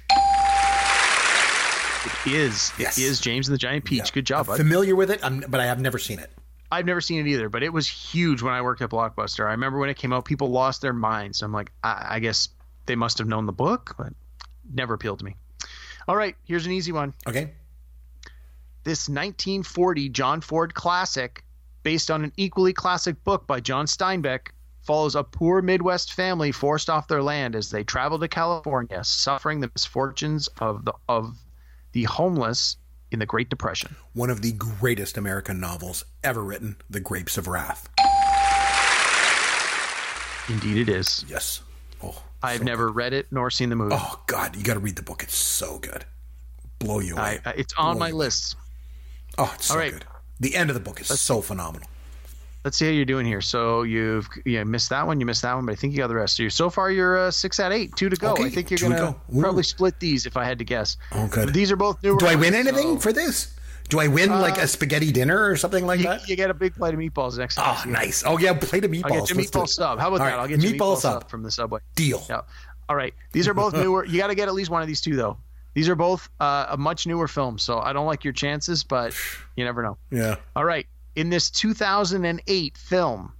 It is. Yes. It is James and the Giant Peach. Yeah. Good job, I'm bud. familiar with it, I'm, but I have never seen it. I've never seen it either, but it was huge when I worked at Blockbuster. I remember when it came out, people lost their minds. I'm like, I, I guess they must have known the book, but never appealed to me. All right, here's an easy one. Okay. This 1940 John Ford classic, based on an equally classic book by John Steinbeck, follows a poor Midwest family forced off their land as they travel to California, suffering the misfortunes of the of the homeless in the Great Depression. One of the greatest American novels ever written, The Grapes of Wrath. Indeed, it is. Yes. Oh, I've so never read it nor seen the movie. Oh God, you got to read the book. It's so good. Blow you away. I, I- it's on Blow my you list. Oh, it's so All right. good. The end of the book is so phenomenal. Let's see how you're doing here. So you've yeah missed that one, you missed that one, but I think you got the rest. So you're, so far you're uh, six out of eight, two to go. Okay, I think you're gonna go. Probably split these if I had to guess. Oh, good. These are both newer. Do I win anything so for this? Do I win like a spaghetti dinner or something like You, that? you get a big plate of meatballs next time. Oh, nice. Oh yeah, plate of meatballs. I'll get meatball sub. How about All that? right, I'll get you meatball meatball sub. sub from the subway. Deal. Yeah. All right. These are both newer. You got to get at least one of these two though. These are both uh, a much newer film, so I don't like your chances, but you never know. Yeah. All right. In this 2008 film,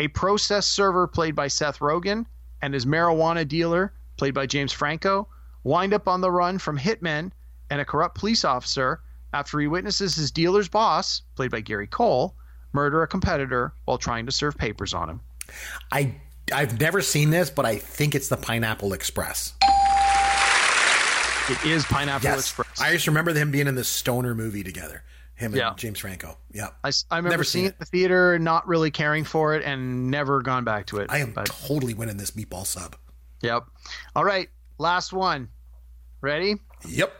a process server played by Seth Rogen and his marijuana dealer played by James Franco wind up on the run from hitmen and a corrupt police officer after he witnesses his dealer's boss, played by Gary Cole, murder a competitor while trying to serve papers on him. I I've never seen this, but I think it's the Pineapple Express. It is Pineapple Yes. Express. I just remember them being in the stoner movie together. Him and James Franco. Yeah. I, I remember Never seeing seen it in the theater, not really caring for it, and never gone back to it. I am But, totally winning this meatball sub. yep. All right. Last one. Ready? Yep.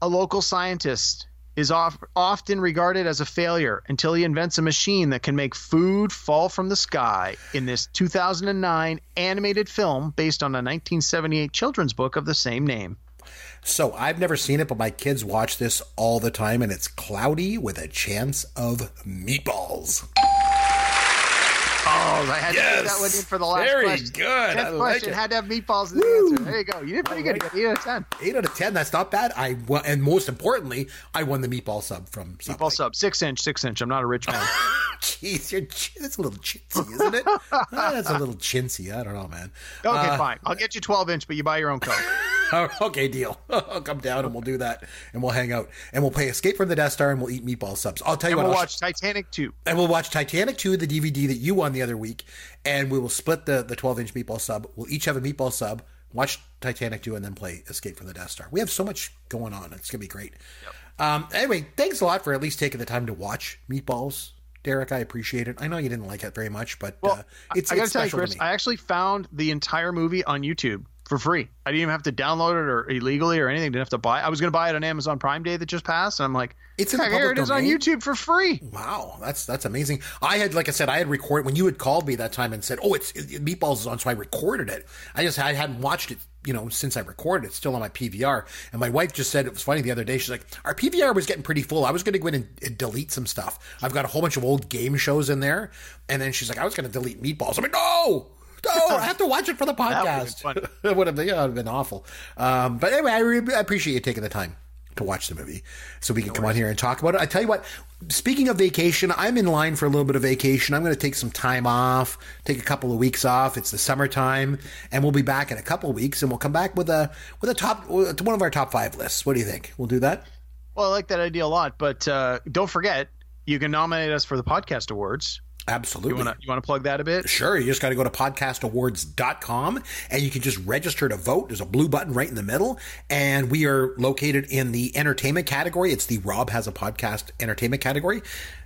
a local scientist is off, often regarded as a failure until he invents a machine that can make food fall from the sky in this 2009 animated film based on a 1978 children's book of the same name. So I've never seen it, but my kids watch this all the time, and it's cloudy with a chance of meatballs. Oh, I had to put that one in for the last Very question. good. I Tenth like question it. had to have meatballs in the answer. There you go. You did pretty good. You eight out of ten. Eight out of ten. That's not bad. I won, and most importantly, I won the meatball sub from Subway. Meatball sub, six inch, six inch. I'm not a rich man. Jeez, you're, ch- that's a little chintzy, isn't it? That's a little chintzy. I don't know, man. Okay, Uh, fine. I'll get you 12 inch, but you buy your own Coke. Okay, deal. I'll come down and we'll do that, and we'll hang out, and we'll play Escape from the Death Star, and we'll eat meatball subs. I'll tell you And what. we'll I'll watch Titanic 2. and we'll watch Titanic 2, the DVD that you won the other week, and we will split the the 12 inch meatball sub. We'll each have a meatball sub, watch Titanic 2, and then play Escape from the Death Star. We have so much going on. It's going to be great. Um, anyway, thanks a lot for at least taking the time to watch Meatballs. Derek, I appreciate it. I know you didn't like it very much, but Well, uh, it's, I gotta it's tell you, Chris. I actually found the entire movie on YouTube for free. I didn't even have to download it or illegally or anything. Didn't have to buy. I was going to buy it on Amazon Prime Day that just passed, and I'm like, It's in the "Heck, here it is on. YouTube for free. Wow, that's that's amazing. I had, like I said, I had recorded when you had called me that time and said, "Oh, it's it, Meatballs is on," so I recorded it. I just I hadn't watched it, you know, since I recorded it. It's still on my PVR. And my wife just said it was funny the other day. She's like, "Our PVR was getting pretty full. I was going to go in and, and delete some stuff. I've got a whole bunch of old game shows in there." And then she's like, "I was going to delete Meatballs." I'm like, "No." No, I have to watch it for the podcast. That would have been, yeah, would have been awful. Um, but anyway, I, re- I appreciate you taking the time to watch the movie so we can come on here and talk about it. I tell you what, speaking of vacation, I'm in line for a little bit of vacation. I'm going to take some time off, take a couple of weeks off. It's the summertime, and we'll be back in a couple of weeks, and we'll come back with a with a top with one of our top five lists. What do you think? We'll do that. Well, I like that idea a lot, but uh, don't forget you can nominate us for the podcast awards. Absolutely. You want to you plug that a bit? Sure, you just got to go to podcastawards.com and you can just register to vote. There's a blue button right in the middle, and we are located in the entertainment category. It's the Rob Has a Podcast entertainment category.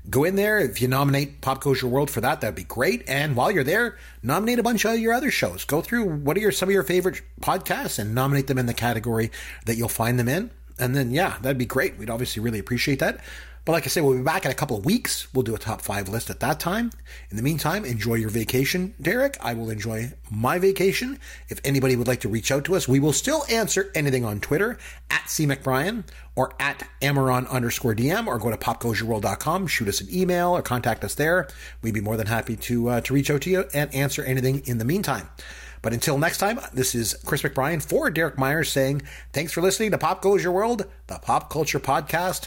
Go in there. If you nominate Pop Your World for that, that'd be great. And while you're there, nominate a bunch of your other shows. Go through what are your, some of your favorite podcasts and nominate them in the category that you'll find them in. And then, yeah, that'd be great. We'd obviously really appreciate that. But like I say, we'll be back in a couple of weeks. We'll do a top five list at that time. In the meantime, enjoy your vacation, Derek. I will enjoy my vacation. If anybody would like to reach out to us, we will still answer anything on Twitter at C McBrien or at Amaron underscore DM or go to popgoesyourworld.com, shoot us an email or contact us there. We'd be more than happy to, uh, to reach out to you and answer anything in the meantime. But until next time, this is Chris McBrien for Derek Myers saying thanks for listening to Pop Goes Your World, the pop culture podcast